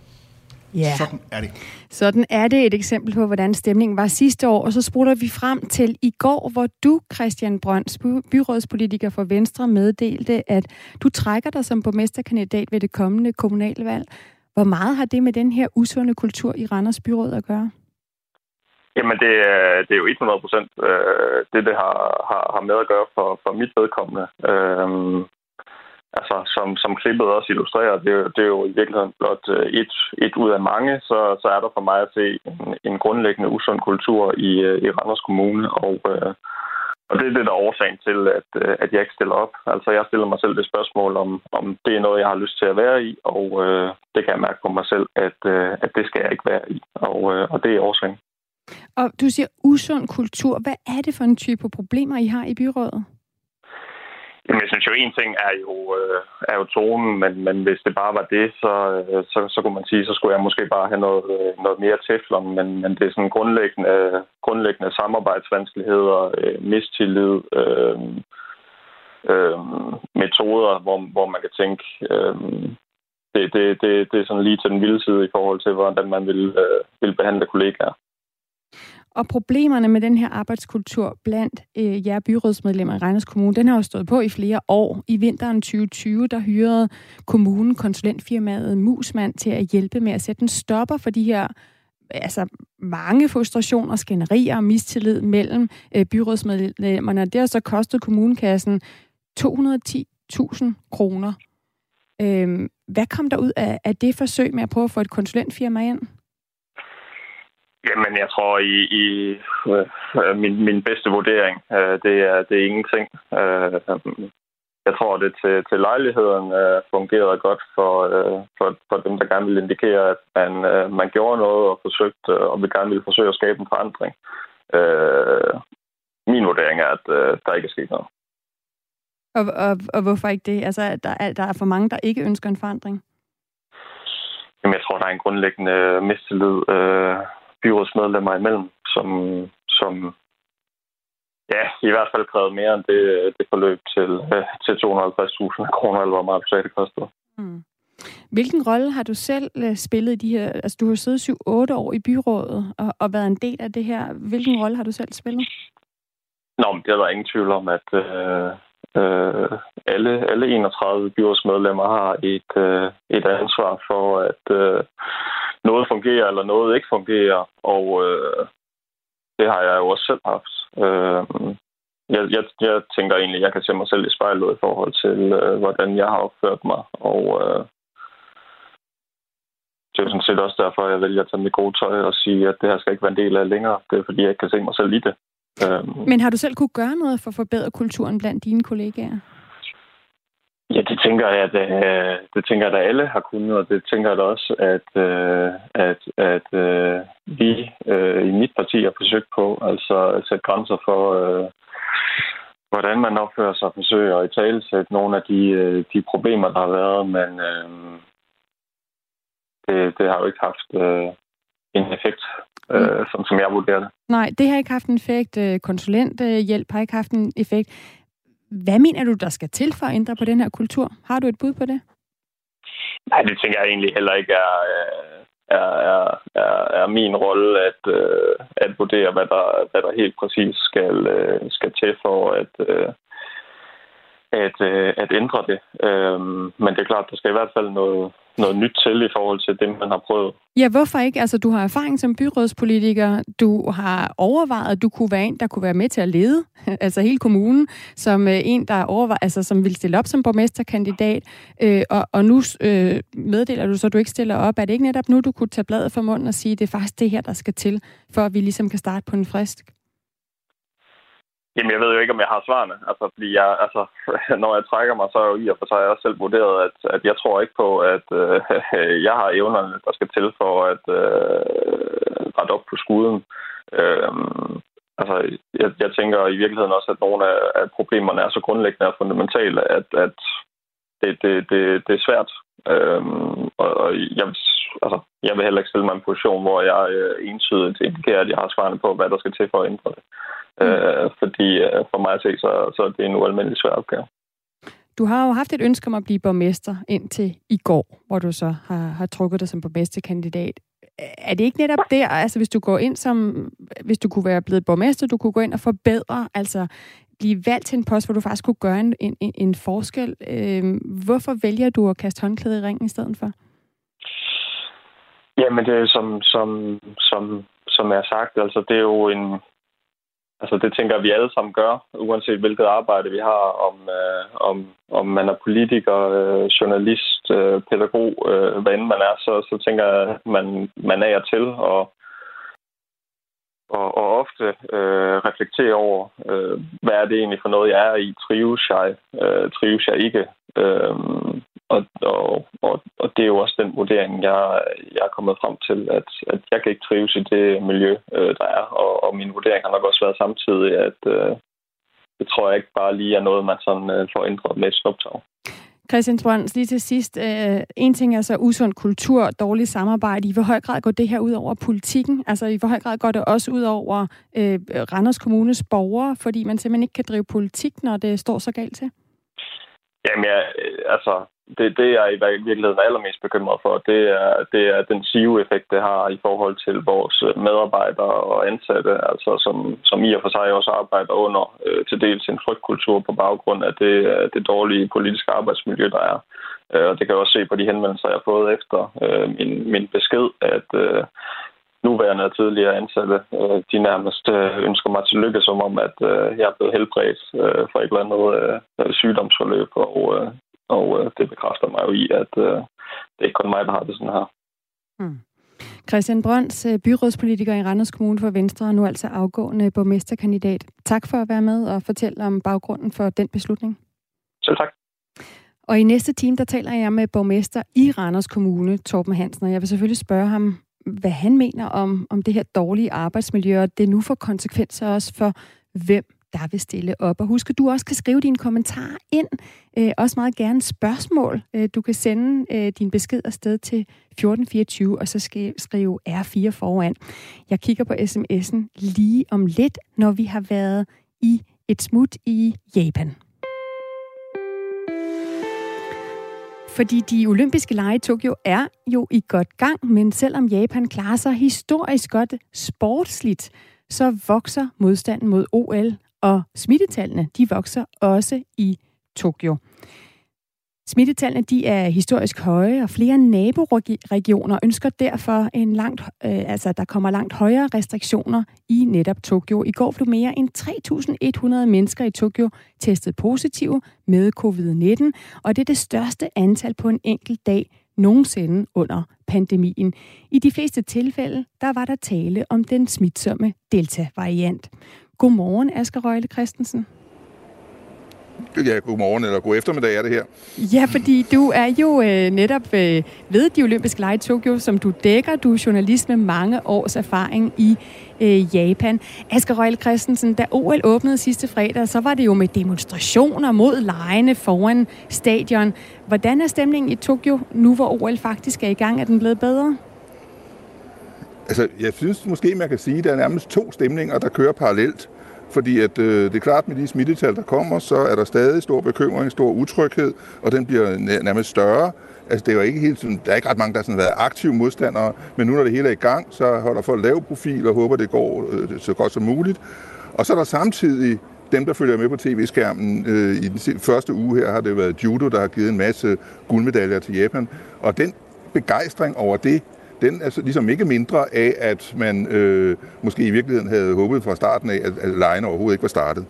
Ja. Sådan er det. Sådan er det et eksempel på, hvordan stemningen var sidste år. Og så spurgte vi frem til i går, hvor du, Christian Brøns, byrådspolitiker for Venstre, meddelte, at du trækker dig som borgmesterkandidat ved det kommende kommunalvalg. Hvor meget har det med den her usunde kultur i Randers Byråd at gøre? Jamen, det er, det er jo 100 procent øh, det, det har, har, har med at gøre for, for mit vedkommende. Øh, altså, som, som klippet også illustrerer, det, det er jo i virkeligheden blot øh, et, et ud af mange, så, så er der for mig at se en, en grundlæggende usund kultur i, øh, i Randers Kommune, og, øh, og det er det, der er årsagen til, at, øh, at jeg ikke stiller op. Altså, jeg stiller mig selv det spørgsmål, om, om det er noget, jeg har lyst til at være i, og øh, det kan jeg mærke på mig selv, at, øh, at det skal jeg ikke være i, og, øh, og det er årsagen. Og du siger usund kultur. Hvad er det for en type problemer, I har i byrådet? Jamen, jeg synes jo, en ting er jo, øh, er jo tonen, men, men hvis det bare var det, så, øh, så, så kunne man sige, så skulle jeg måske bare have noget, øh, noget mere teflon, men, men det er sådan grundlæggende, grundlæggende samarbejdsvanskeligheder, øh, mistillid, øh, øh, metoder, hvor, hvor man kan tænke, øh, det, det, det, det er sådan lige til den vilde side i forhold til, hvordan man vil, øh, vil behandle kollegaer. Og problemerne med den her arbejdskultur blandt øh, jer byrådsmedlemmer i Randers Kommune, den har jo stået på i flere år. I vinteren 2020, der hyrede kommunen konsulentfirmaet Musmand til at hjælpe med at sætte en stopper for de her altså mange frustrationer, skænderier og mistillid mellem øh, byrådsmedlemmerne. Det har så kostet kommunekassen 210.000 kroner. Øh, hvad kom der ud af, af det forsøg med at prøve at få et konsulentfirma ind? Jamen, jeg tror, i, i øh, min, min bedste vurdering, øh, det, er, det er ingenting. Øh, jeg tror, det til, til lejligheden øh, fungerede godt for, øh, for, for dem, der gerne ville indikere, at man, øh, man gjorde noget og forsøgte, øh, og vi gerne ville forsøge at skabe en forandring. Øh, min vurdering er, at øh, der ikke er sket noget. Og, og, og hvorfor ikke det? Altså, der er, der er for mange, der ikke ønsker en forandring? Jamen, jeg tror, der er en grundlæggende mistillid øh, byrådsmedlemmer imellem, som, som ja, i hvert fald krævede mere end det, det forløb til, øh, til 250.000 kroner, eller hvor meget det kostede. Mm. Hvilken rolle har du selv øh, spillet i de her... Altså, du har siddet 7-8 år i byrådet og, og været en del af det her. Hvilken rolle har du selv spillet? Nå, men det er der ingen tvivl om, at øh, øh, alle, alle 31 byrådsmedlemmer har et, øh, et ansvar for, at øh, noget fungerer eller noget ikke fungerer. Og øh, det har jeg jo også selv haft. Øh, jeg, jeg, jeg tænker egentlig, at jeg kan se mig selv i spejlet i forhold til, øh, hvordan jeg har opført mig. Og øh, det er jo sådan set også derfor, jeg vælger at tage mit gode tøj og sige, at det her skal ikke være en del af længere. Det er fordi, jeg ikke kan se mig selv i det. Øh, Men har du selv kunne gøre noget for at forbedre kulturen blandt dine kollegaer? Tænker jeg, at, øh, det tænker jeg, at alle har kunnet, og det tænker jeg da også, at, øh, at, at øh, vi i mit parti har forsøgt på, altså at sætte grænser for, hvordan man opfører sig og forsøger at i tale sætte nogle af de, de problemer, der har været, men det, det har jo ikke haft en effekt. øh, mm. som, som jeg vurderer det. Nej, det har ikke haft en effekt. Øh, konsulenthjælp har ikke haft en effekt. Hvad mener du, der skal til for at ændre på den her kultur? Har du et bud på det? Nej, det tænker jeg egentlig heller ikke er, er, er, er, er min rolle at, øh, at vurdere, hvad der, hvad der helt præcis skal, øh, skal til for at, øh, at, øh, at ændre det. Øhm, men det er klart, der skal i hvert fald noget, noget nyt til i forhold til det, man har prøvet. Ja, hvorfor ikke? Altså, du har erfaring som byrådspolitiker. Du har overvejet, at du kunne være en, der kunne være med til at lede, <laughs> altså hele kommunen, som øh, en, der overvejer, altså, som vil stille op som borgmesterkandidat. Øh, og, og nu øh, meddeler du så, at du ikke stiller op. Er det ikke netop nu, du kunne tage bladet fra munden og sige, at det er faktisk det her, der skal til, for at vi ligesom kan starte på en frisk? Jamen, jeg ved jo ikke, om jeg har svarene. Altså, fordi jeg, altså, <laughs> når jeg trækker mig, så er jeg jo i og for sig også selv vurderet, at, at jeg tror ikke på, at øh, <laughs> jeg har evnerne, der skal til for at øh, rette op på skuden. Øh, altså, jeg, jeg tænker i virkeligheden også, at nogle af, af problemerne er så grundlæggende og fundamentale, at, at det, det, det, det er svært. Øh, og, og jeg, altså, jeg vil heller ikke stille mig en position, hvor jeg øh, entydigt indikerer, at jeg har svarene på, hvad der skal til for at ændre det. Øh, fordi øh, for mig at se, så, så er det en ualmindelig svær opgave. Du har jo haft et ønske om at blive borgmester indtil i går, hvor du så har, har trukket dig som borgmesterkandidat. Er det ikke netop der, altså hvis du går ind som, hvis du kunne være blevet borgmester, du kunne gå ind og forbedre, altså blive valgt til en post, hvor du faktisk kunne gøre en, en, en forskel. Øh, hvorfor vælger du at kaste håndklædet i ringen i stedet for? Jamen det er som, som, som, som jeg har sagt, altså det er jo en, Altså det tænker vi alle sammen gør, uanset hvilket arbejde vi har, om, øh, om, om man er politiker, øh, journalist, øh, pædagog, øh, hvad end man er, så, så tænker jeg, man, man er til og, og, og ofte øh, reflektere over, øh, hvad er det egentlig for noget, jeg er i, trives jeg, øh, trives jeg ikke. Øh, og, og, og, og det er jo også den vurdering, jeg, jeg er kommet frem til, at, at jeg kan ikke trives i det miljø, øh, der er. Og, og min vurdering har nok også været samtidig, at øh, det tror jeg ikke bare lige er noget, man sådan øh, får ændret med et snuptag. Christian Brøns, lige til sidst. Øh, en ting er så usund kultur, dårligt samarbejde. I hvor høj grad går det her ud over politikken? Altså i hvor høj grad går det også ud over øh, Randers Kommunes borgere, fordi man simpelthen ikke kan drive politik, når det står så galt til? Jamen, ja, øh, altså, det, det jeg i virkeligheden er allermest bekymret for, det er, det er den sive-effekt, det har i forhold til vores øh, medarbejdere og ansatte, altså som, som i og for sig også arbejder under øh, til dels en frygtkultur på baggrund af det, øh, det dårlige politiske arbejdsmiljø, der er. Øh, og det kan jeg også se på de henvendelser, jeg har fået efter øh, min, min besked, at øh, nuværende og tidligere ansatte, øh, de nærmest øh, ønsker mig til lykke, som om, at øh, jeg er blevet helbredt øh, for et eller andet øh, sygdomsforløb, og øh, og øh, det bekræfter mig jo i, at øh, det er ikke kun mig, der har det sådan her. Hmm. Christian Brøns, øh, byrådspolitiker i Randers Kommune for Venstre, og nu altså afgående borgmesterkandidat. Tak for at være med og fortælle om baggrunden for den beslutning. Selv tak. Og i næste time, der taler jeg med borgmester i Randers Kommune, Torben Hansen, og jeg vil selvfølgelig spørge ham, hvad han mener om, om det her dårlige arbejdsmiljø, og det nu får konsekvenser også for, hvem der vil stille op. Og husk, at du også kan skrive dine kommentarer ind. Øh, også meget gerne spørgsmål. Øh, du kan sende øh, din besked afsted til 1424, og så skal skrive R4 foran. Jeg kigger på sms'en lige om lidt, når vi har været i et smut i Japan. Fordi de olympiske lege i Tokyo er jo i godt gang, men selvom Japan klarer sig historisk godt sportsligt, så vokser modstanden mod OL og smittetallene, de vokser også i Tokyo. Smittetallene de er historisk høje, og flere naboregioner ønsker derfor en langt, øh, altså der kommer langt højere restriktioner i netop Tokyo. I går blev mere end 3.100 mennesker i Tokyo testet positive med covid-19, og det er det største antal på en enkelt dag nogensinde under pandemien. I de fleste tilfælde, der var der tale om den smitsomme Delta-variant. Godmorgen, Asger Røgle Christensen. Ja, godmorgen eller god eftermiddag er det her. Ja, fordi du er jo øh, netop øh, ved de olympiske lege i Tokyo, som du dækker. Du er journalist med mange års erfaring i øh, Japan. Asger Røgle Christensen, da OL åbnede sidste fredag, så var det jo med demonstrationer mod lejene foran stadion. Hvordan er stemningen i Tokyo nu, hvor OL faktisk er i gang? Er den blevet bedre? Altså, jeg synes måske, man kan sige, at der er nærmest to stemninger, der kører parallelt. Fordi at, øh, det er klart, med de smittetal, der kommer, så er der stadig stor bekymring, stor utryghed, og den bliver nærmest større. Altså, det er jo ikke helt sådan, der er ikke ret mange, der har sådan været aktive modstandere, men nu når det hele er i gang, så holder folk lav profil og håber, det går øh, så godt som muligt. Og så er der samtidig dem, der følger med på tv-skærmen, øh, i den første uge her har det været judo, der har givet en masse guldmedaljer til Japan. Og den begejstring over det, den er ligesom ikke mindre af, at man øh, måske i virkeligheden havde håbet fra starten af, at, at lejen overhovedet ikke var startet.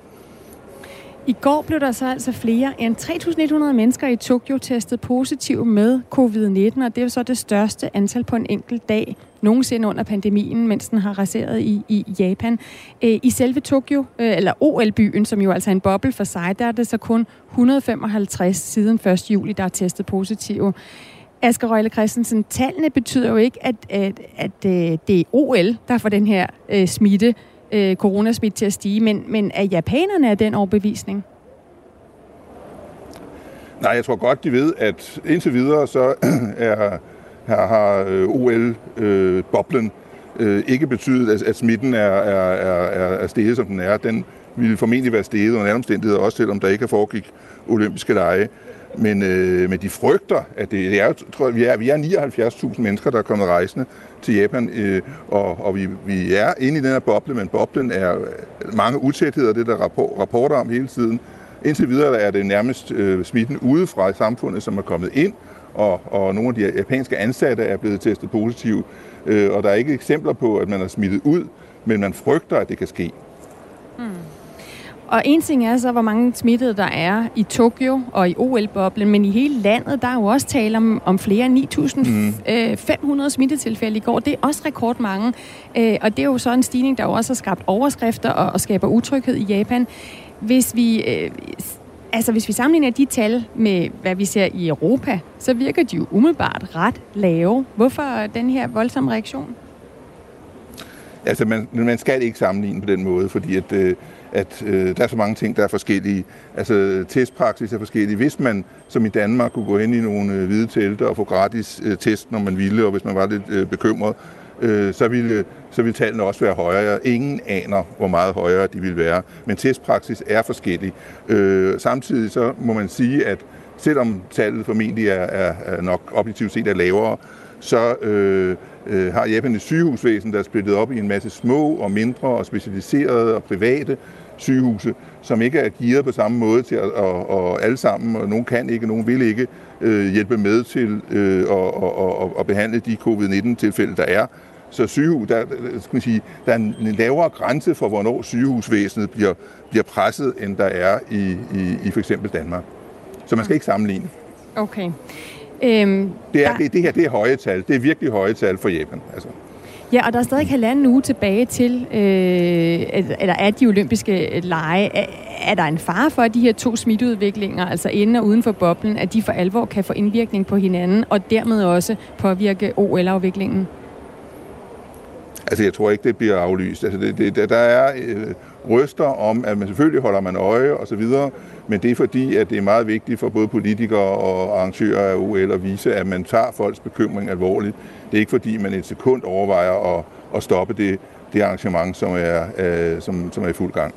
I går blev der så altså flere end 3.100 mennesker i Tokyo testet positiv med covid-19, og det er jo så det største antal på en enkelt dag nogensinde under pandemien, mens den har raseret i, i Japan. Øh, I selve Tokyo, øh, eller OL-byen, som jo altså er en boble for sig, der er det så kun 155 siden 1. juli, der er testet positive. Asger Røgle Christensen, tallene betyder jo ikke, at, at, at, at det er OL, der får den her øh, smitte øh, coronasmitte til at stige, men, men er japanerne af den overbevisning? Nej, jeg tror godt, de ved, at indtil videre så <clears throat> er, her har øh, OL-boblen øh, øh, ikke betydet, at, at smitten er, er, er, er steget, som den er. Den ville formentlig være steget under alle omstændigheder, også selvom der ikke foregik olympiske lege. Men, øh, men de frygter, at det, det er, tror jeg, vi er, vi er 79.000 mennesker, der er kommet rejsende til Japan, øh, og, og vi, vi er inde i den her boble, men boblen er øh, mange utætheder, det der rapport, rapporter om hele tiden. Indtil videre er det nærmest øh, smitten udefra i samfundet, som er kommet ind, og, og nogle af de japanske ansatte er blevet testet positive, øh, og der er ikke eksempler på, at man er smittet ud, men man frygter, at det kan ske. Og en ting er så, hvor mange smittede der er i Tokyo og i OL-boblen, men i hele landet, der er jo også tale om, om flere end 9.500 mm. smittetilfælde i går. Det er også rekordmange, øh, og det er jo så en stigning, der også har skabt overskrifter og, og skaber utryghed i Japan. Hvis vi, øh, altså hvis vi sammenligner de tal med, hvad vi ser i Europa, så virker de jo umiddelbart ret lave. Hvorfor den her voldsomme reaktion? Altså, man, man skal ikke sammenligne på den måde, fordi at, øh, at øh, der er så mange ting, der er forskellige. Altså, testpraksis er forskellig. Hvis man, som i Danmark, kunne gå hen i nogle øh, hvide telte og få gratis øh, test, når man ville, og hvis man var lidt øh, bekymret, øh, så, ville, så ville tallene også være højere. Ingen aner, hvor meget højere de vil være. Men testpraksis er forskellig. Øh, samtidig så må man sige, at selvom tallet formentlig er, er, er nok objektivt set er lavere, så øh, øh, har Japan et sygehusvæsen, der er splittet op i en masse små og mindre og specialiserede og private sygehuse, som ikke er gearet på samme måde til at og, og alle sammen, og nogen kan ikke, og nogen vil ikke øh, hjælpe med til øh, at og, og, og behandle de covid-19-tilfælde, der er. Så sygehus, der, skal man sige, der er en lavere grænse for, hvornår sygehusvæsenet bliver, bliver presset, end der er i, i, i for eksempel Danmark. Så man skal ikke sammenligne. Okay. Øhm, det, er, der... det, det her det er høje tal. Det er virkelig høje tal for Japan. Altså. Ja, og der er stadig halvanden uge tilbage til, øh, eller er de olympiske øh, lege. Er, er der en fare for, at de her to smitteudviklinger, altså inden og uden for boblen, at de for alvor kan få indvirkning på hinanden, og dermed også påvirke OL-afviklingen? Altså, jeg tror ikke, det bliver aflyst. Altså, det, det, der er øh, røster om, at man selvfølgelig holder man øje og så videre, men det er fordi, at det er meget vigtigt for både politikere og arrangører af OL at vise, at man tager folks bekymring alvorligt. Det er ikke fordi, man et sekund overvejer at, at stoppe det, det arrangement, som er, øh, som, som er i fuld gang.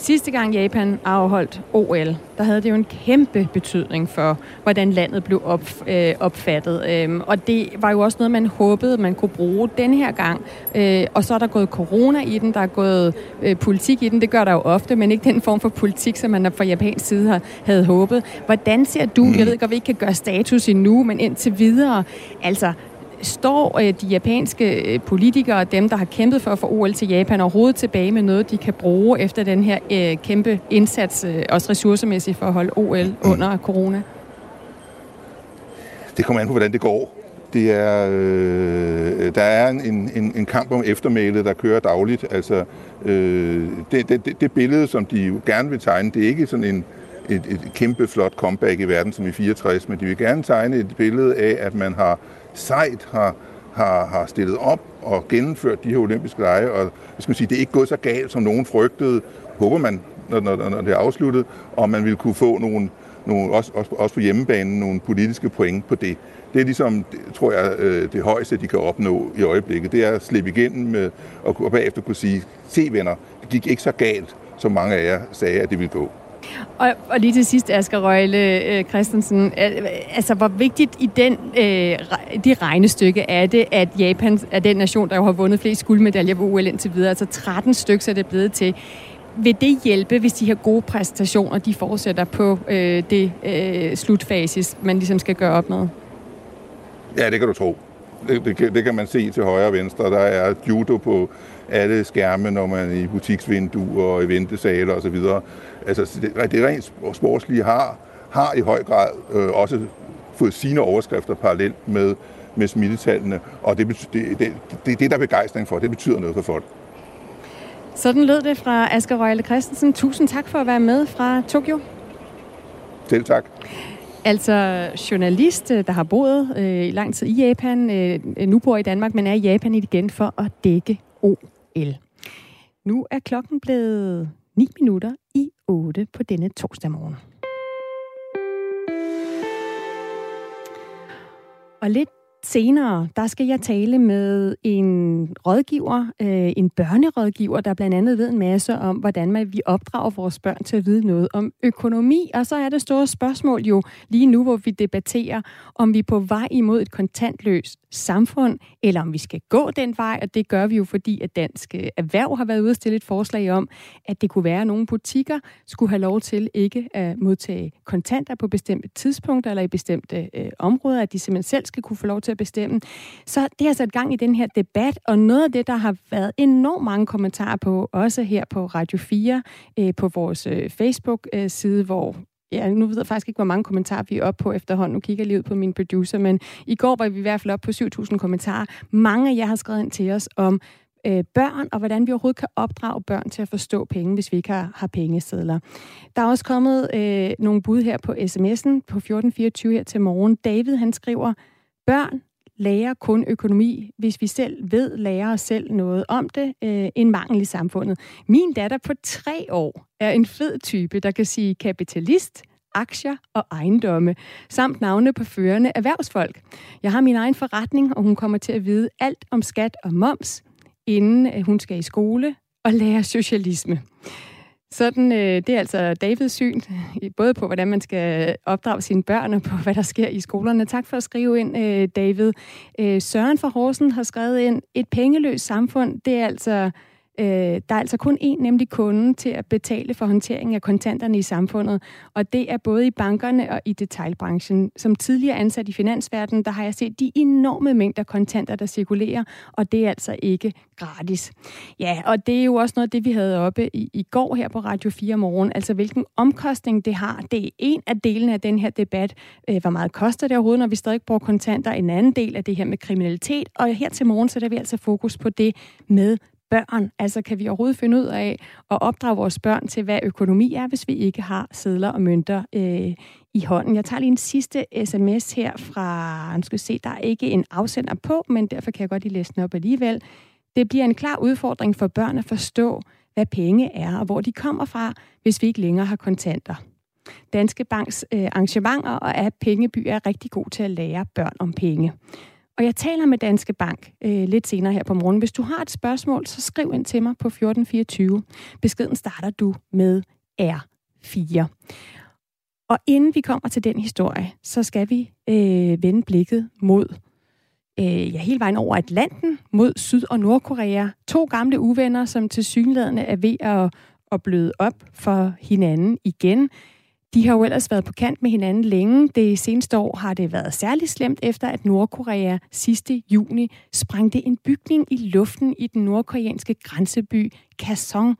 Sidste gang Japan afholdt OL, der havde det jo en kæmpe betydning for, hvordan landet blev op, øh, opfattet. Øhm, og det var jo også noget, man håbede, man kunne bruge den her gang. Øh, og så er der gået corona i den, der er gået øh, politik i den. Det gør der jo ofte, men ikke den form for politik, som man fra japansk side har, havde håbet. Hvordan ser du, jeg ved ikke, om vi ikke kan gøre status endnu, men indtil videre, altså står øh, de japanske øh, politikere, dem der har kæmpet for at få OL til Japan, overhovedet tilbage med noget, de kan bruge efter den her øh, kæmpe indsats, øh, også ressourcemæssigt for at holde OL under corona? Det kommer an på, hvordan det går. Det er, øh, der er en, en, en kamp om eftermælet, der kører dagligt. Altså, øh, det, det, det billede, som de jo gerne vil tegne, det er ikke sådan en, et, et kæmpe flot comeback i verden som i 64, men de vil gerne tegne et billede af, at man har sejt har, har, har stillet op og gennemført de her olympiske lege, og skal man sige, det er ikke gået så galt, som nogen frygtede, håber man, når, når, når det er afsluttet, og man vil kunne få nogle, nogle også, også, også på hjemmebanen nogle politiske point på det. Det er ligesom, tror jeg, øh, det højeste, de kan opnå i øjeblikket. Det er at slippe igennem med, og bagefter kunne sige, se venner, det gik ikke så galt, som mange af jer sagde, at det ville gå. Og, og lige til sidst, Asger Røgle øh, Christensen, altså hvor vigtigt i den, øh, det regnestykke er det, at Japan er den nation, der jo har vundet flest guldmedaljer på OL indtil videre, altså 13 stykker er det blevet til. Vil det hjælpe, hvis de her gode præstationer, de fortsætter på øh, det øh, slutfasis, man ligesom skal gøre op med? Ja, det kan du tro. Det, det, det kan man se til højre og venstre. Der er judo på alle skærme, når man er i butiksvinduer og i ventesale osv. Altså, det, det rent sportslige har, har i høj grad øh, også fået sine overskrifter parallelt med, med smittetallene, og det, det, det, det, det der er begejstring for. Det betyder noget for folk. Sådan lød det fra Asger Røgle Christensen. Tusind tak for at være med fra Tokyo. Selv tak. Altså journalist, øh, der har boet øh, i lang tid i Japan, øh, nu bor i Danmark, men er i Japan igen for at dække OL. Nu er klokken blevet 9 minutter i 8 på denne torsdag morgen. Og lidt Senere, der skal jeg tale med en rådgiver, øh, en børnerådgiver, der blandt andet ved en masse om, hvordan man, vi opdrager vores børn til at vide noget om økonomi. Og så er det store spørgsmål jo lige nu, hvor vi debatterer, om vi er på vej imod et kontantløst samfund, eller om vi skal gå den vej, og det gør vi jo, fordi at Dansk øh, Erhverv har været ude og stille et forslag om, at det kunne være, at nogle butikker skulle have lov til ikke at modtage kontanter på bestemte tidspunkter eller i bestemte øh, områder, at de simpelthen selv skal kunne få lov til at bestemme. Så det har sat gang i den her debat, og noget af det, der har været enormt mange kommentarer på, også her på Radio 4, øh, på vores øh, Facebook-side, hvor Ja, nu ved jeg faktisk ikke, hvor mange kommentarer vi er oppe på efterhånden. Nu kigger jeg lige ud på min producer, men i går var vi i hvert fald oppe på 7.000 kommentarer. Mange af jer har skrevet ind til os om øh, børn, og hvordan vi overhovedet kan opdrage børn til at forstå penge, hvis vi ikke har, har pengesedler. Der er også kommet øh, nogle bud her på sms'en på 1424 her til morgen. David, han skriver, børn lærer kun økonomi, hvis vi selv ved, lærer os selv noget om det, øh, en mangel i samfundet. Min datter på tre år er en fed type, der kan sige kapitalist, aktier og ejendomme, samt navne på førende erhvervsfolk. Jeg har min egen forretning, og hun kommer til at vide alt om skat og moms, inden øh, hun skal i skole og lære socialisme. Sådan, øh, det er altså Davids syn, både på, hvordan man skal opdrage sine børn, og på, hvad der sker i skolerne. Tak for at skrive ind, øh, David. Øh, Søren fra Horsen har skrevet ind, et pengeløst samfund, det er altså Øh, der er altså kun én, nemlig kunden, til at betale for håndteringen af kontanterne i samfundet, og det er både i bankerne og i detailbranchen. Som tidligere ansat i finansverdenen, der har jeg set de enorme mængder kontanter, der cirkulerer, og det er altså ikke gratis. Ja, og det er jo også noget af det, vi havde oppe i, i går her på Radio 4 morgen, altså hvilken omkostning det har. Det er en af delene af den her debat. Øh, hvor meget koster det overhovedet, når vi stadig bruger kontanter? En anden del af det her med kriminalitet, og her til morgen så vi altså fokus på det med børn? Altså kan vi overhovedet finde ud af at opdrage vores børn til, hvad økonomi er, hvis vi ikke har sedler og mønter øh, i hånden? Jeg tager lige en sidste sms her fra, nu skal se, der er ikke en afsender på, men derfor kan jeg godt lige læse den op alligevel. Det bliver en klar udfordring for børn at forstå, hvad penge er, og hvor de kommer fra, hvis vi ikke længere har kontanter. Danske Banks øh, arrangementer og app Pengeby er rigtig god til at lære børn om penge. Og jeg taler med Danske Bank øh, lidt senere her på morgen. Hvis du har et spørgsmål, så skriv ind til mig på 1424. Beskeden starter du med R4. Og inden vi kommer til den historie, så skal vi øh, vende blikket mod øh, ja, hele vejen over Atlanten, mod Syd- og Nordkorea. To gamle uvenner, som til synlædende er ved at, at bløde op for hinanden igen. De har jo ellers været på kant med hinanden længe. Det seneste år har det været særligt slemt, efter at Nordkorea sidste juni sprængte en bygning i luften i den nordkoreanske grænseby Kaesong.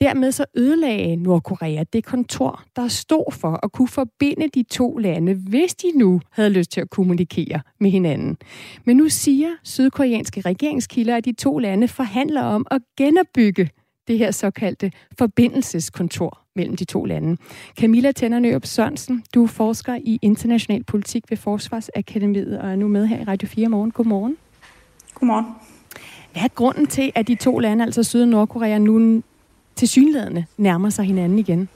Dermed så ødelagde Nordkorea det kontor, der stod for at kunne forbinde de to lande, hvis de nu havde lyst til at kommunikere med hinanden. Men nu siger sydkoreanske regeringskilder, at de to lande forhandler om at genopbygge det her såkaldte forbindelseskontor mellem de to lande. Camilla Tennernøb Sørensen, du forsker i international politik ved Forsvarsakademiet og er nu med her i Radio 4 morgen. Godmorgen. Godmorgen. Hvad er grunden til, at de to lande, altså Syd- og Nordkorea, nu til synlædende nærmer sig hinanden igen?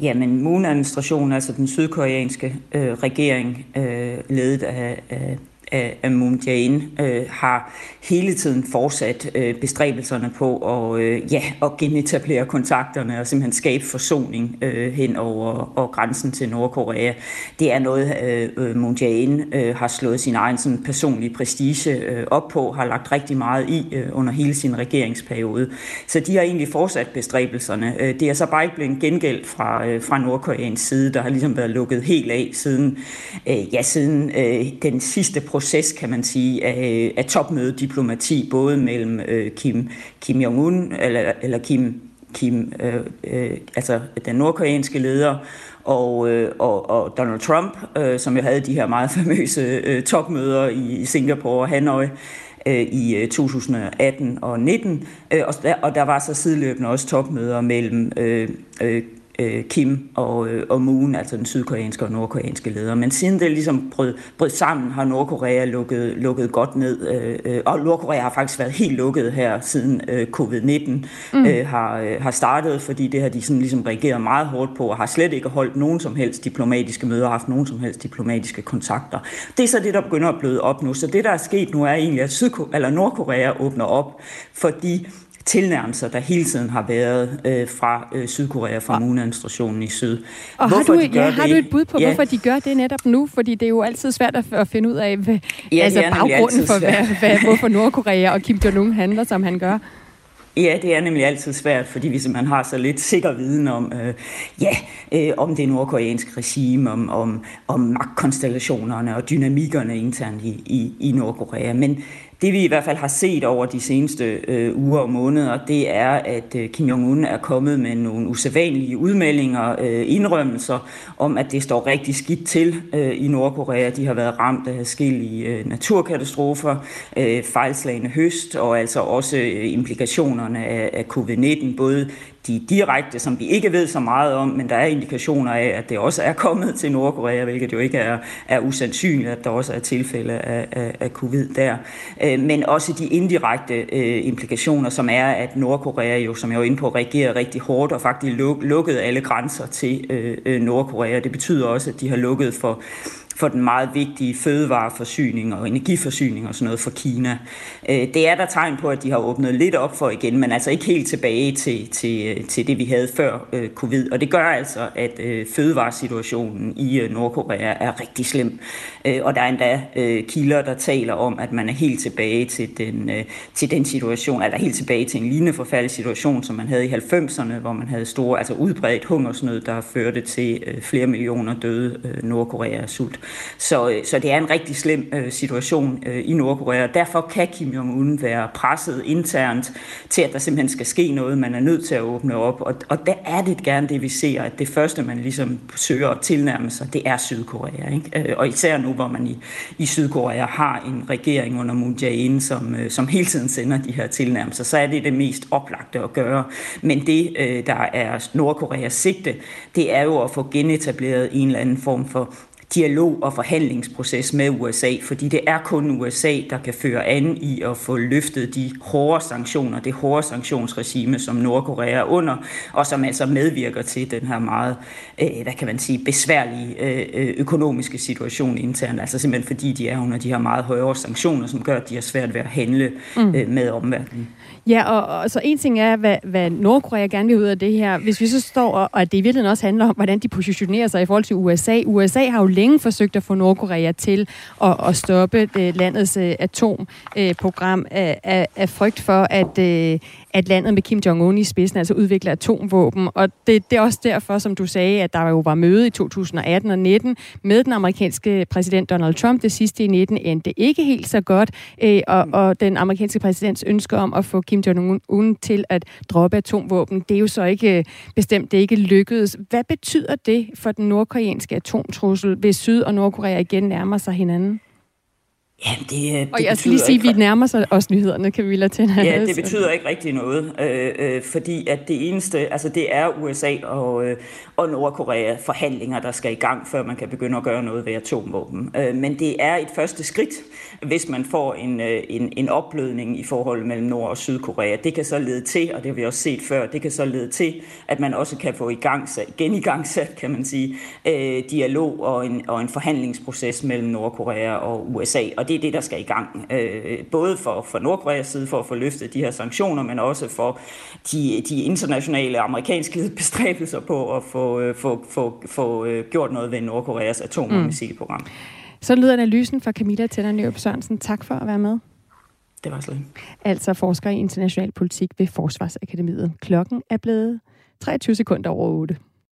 Jamen, Moon-administrationen, altså den sydkoreanske øh, regering, øh, ledet af, af af Moon Jae-in, øh, har hele tiden fortsat øh, bestræbelserne på at, øh, ja, at genetablere kontakterne og simpelthen skabe forsoning øh, hen over og grænsen til Nordkorea. Det er noget, øh, øh, Moon Jae-in øh, har slået sin egen sådan, personlige prestige øh, op på, har lagt rigtig meget i øh, under hele sin regeringsperiode. Så de har egentlig fortsat bestræbelserne. Øh, det er så bare ikke blevet gengældt fra, øh, fra Nordkoreans side, der har ligesom været lukket helt af siden, øh, ja, siden øh, den sidste proces proces, kan man sige, af, af topmødediplomati, både mellem øh, Kim, Kim Jong-un, eller, eller Kim, Kim øh, øh, altså den nordkoreanske leder, og, øh, og, og Donald Trump, øh, som jo havde de her meget <laughs> famøse øh, topmøder i Singapore og Hanoi øh, i øh, 2018 og 19, øh, og, der, og der var så sideløbende også topmøder mellem øh, øh, øh, Kim og, øh, og Moon, altså den sydkoreanske og nordkoreanske leder. Men siden det ligesom brød, brød sammen, har Nordkorea lukket, lukket godt ned. Øh, øh, og Nordkorea har faktisk været helt lukket her, siden øh, covid-19 mm. øh, har, øh, har startet, fordi det har de sådan ligesom reageret meget hårdt på, og har slet ikke holdt nogen som helst diplomatiske møder, og haft nogen som helst diplomatiske kontakter. Det er så det, der begynder at bløde op nu. Så det, der er sket nu, er egentlig, at Sydko- eller Nordkorea åbner op, fordi tilnærmelser, der hele tiden har været øh, fra øh, Sydkorea, fra Moon-administrationen i syd. Og hvorfor har, du, de ja, har du et bud på, ja. hvorfor de gør det netop nu? Fordi det er jo altid svært at, at finde ud af, hvad, ja, altså baggrunden for, hvad, hvad, hvorfor Nordkorea og Kim Jong-un handler, som han gør. Ja, det er nemlig altid svært, fordi vi simpelthen har så lidt sikker viden om, øh, ja, øh, om det nordkoreanske regime, om, om, om magtkonstellationerne og dynamikkerne internt i, i, i Nordkorea. Men det vi i hvert fald har set over de seneste øh, uger og måneder, det er, at øh, Kim Jong-un er kommet med nogle usædvanlige udmeldinger, øh, indrømmelser om, at det står rigtig skidt til øh, i Nordkorea. De har været ramt af forskellige øh, naturkatastrofer, øh, fejlslagende høst og altså også øh, implikationerne af, af covid-19, både de direkte, som vi ikke ved så meget om, men der er indikationer af, at det også er kommet til Nordkorea, hvilket jo ikke er, er usandsynligt, at der også er tilfælde af, af, af covid der. Øh, men også de indirekte øh, implikationer, som er, at Nordkorea jo, som jeg var inde på, reagerer rigtig hårdt og faktisk lukkede lukket alle grænser til øh, Nordkorea. Det betyder også, at de har lukket for for den meget vigtige fødevareforsyning og energiforsyning og sådan noget for Kina. Øh, det er der tegn på, at de har åbnet lidt op for igen, men altså ikke helt tilbage til, til, øh, til det, vi havde før øh, covid. Og det gør altså, at fødevaresituationen i Nordkorea er rigtig slem. Og der er endda kilder, der taler om, at man er helt tilbage til den, til den situation, eller helt tilbage til en lignende forfærdelig situation, som man havde i 90'erne, hvor man havde store, altså udbredt hungersnød, der førte til flere millioner døde Nordkorea sult. Så, øh, så det er en rigtig slem øh, situation øh, i Nordkorea. Derfor kan Kim Jong-un være presset internt til, at der simpelthen skal ske noget. Man er nødt til at åbne op. Og, og der er det gerne det, vi ser, at det første, man ligesom søger at tilnærme sig, det er Sydkorea. Ikke? Og især nu, hvor man i, i Sydkorea har en regering under Moon Jae-in, som, som hele tiden sender de her tilnærmelser, så er det det mest oplagte at gøre. Men det, der er Nordkoreas sigte, det er jo at få genetableret en eller anden form for dialog og forhandlingsproces med USA, fordi det er kun USA, der kan føre an i at få løftet de hårde sanktioner, det hårde sanktionsregime, som Nordkorea er under, og som altså medvirker til den her meget, øh, hvad kan man sige, besværlige øh, økonomiske situation internt, altså simpelthen fordi de er under de her meget højere sanktioner, som gør, at de har svært ved at handle mm. øh, med omverdenen. Ja, og, og så en ting er, hvad, hvad Nordkorea gerne vil ud af det her. Hvis vi så står, og, og det i virkeligheden også handler om, hvordan de positionerer sig i forhold til USA. USA har jo længe forsøgt at få Nordkorea til at, at stoppe øh, landets øh, atomprogram af, af, af frygt for, at, at landet med Kim Jong-un i spidsen altså udvikler atomvåben. Og det, det er også derfor, som du sagde, at der jo var møde i 2018 og 19 med den amerikanske præsident Donald Trump. Det sidste i 19 endte ikke helt så godt, uh, og, og den amerikanske præsidents ønske om at få Kim Jong-un til at droppe atomvåben, det er jo så ikke bestemt, det ikke lykkedes. Hvad betyder det for den nordkoreanske atomtrussel, hvis Syd- og Nordkorea igen nærmer sig hinanden? Ja, det, det og jeg skal lige sige, at vi nærmer sig også nyhederne, kan vi lade til. Ja, det betyder ikke rigtig noget, øh, øh, fordi at det eneste, altså det er USA og, øh, og Nordkorea forhandlinger, der skal i gang, før man kan begynde at gøre noget ved atomvåben. Øh, men det er et første skridt, hvis man får en, øh, en, en opblødning i forholdet mellem Nord- og Sydkorea. Det kan så lede til, og det har vi også set før, det kan så lede til, at man også kan få i gang, genigangsat, kan man sige, øh, dialog og en, og en forhandlingsproces mellem Nordkorea og USA. Og det er det, der skal i gang. Øh, både for, for Nordkoreas side for at få løftet de her sanktioner, men også for de, de internationale amerikanske bestræbelser på at få, øh, få, få, få øh, gjort noget ved Nordkoreas atom- og missilprogram. Mm. Så lyder analysen fra Camilla Tænder Sørensen. Tak for at være med. Det var slet. Altså forsker i international politik ved Forsvarsakademiet. Klokken er blevet 23 sekunder over 8.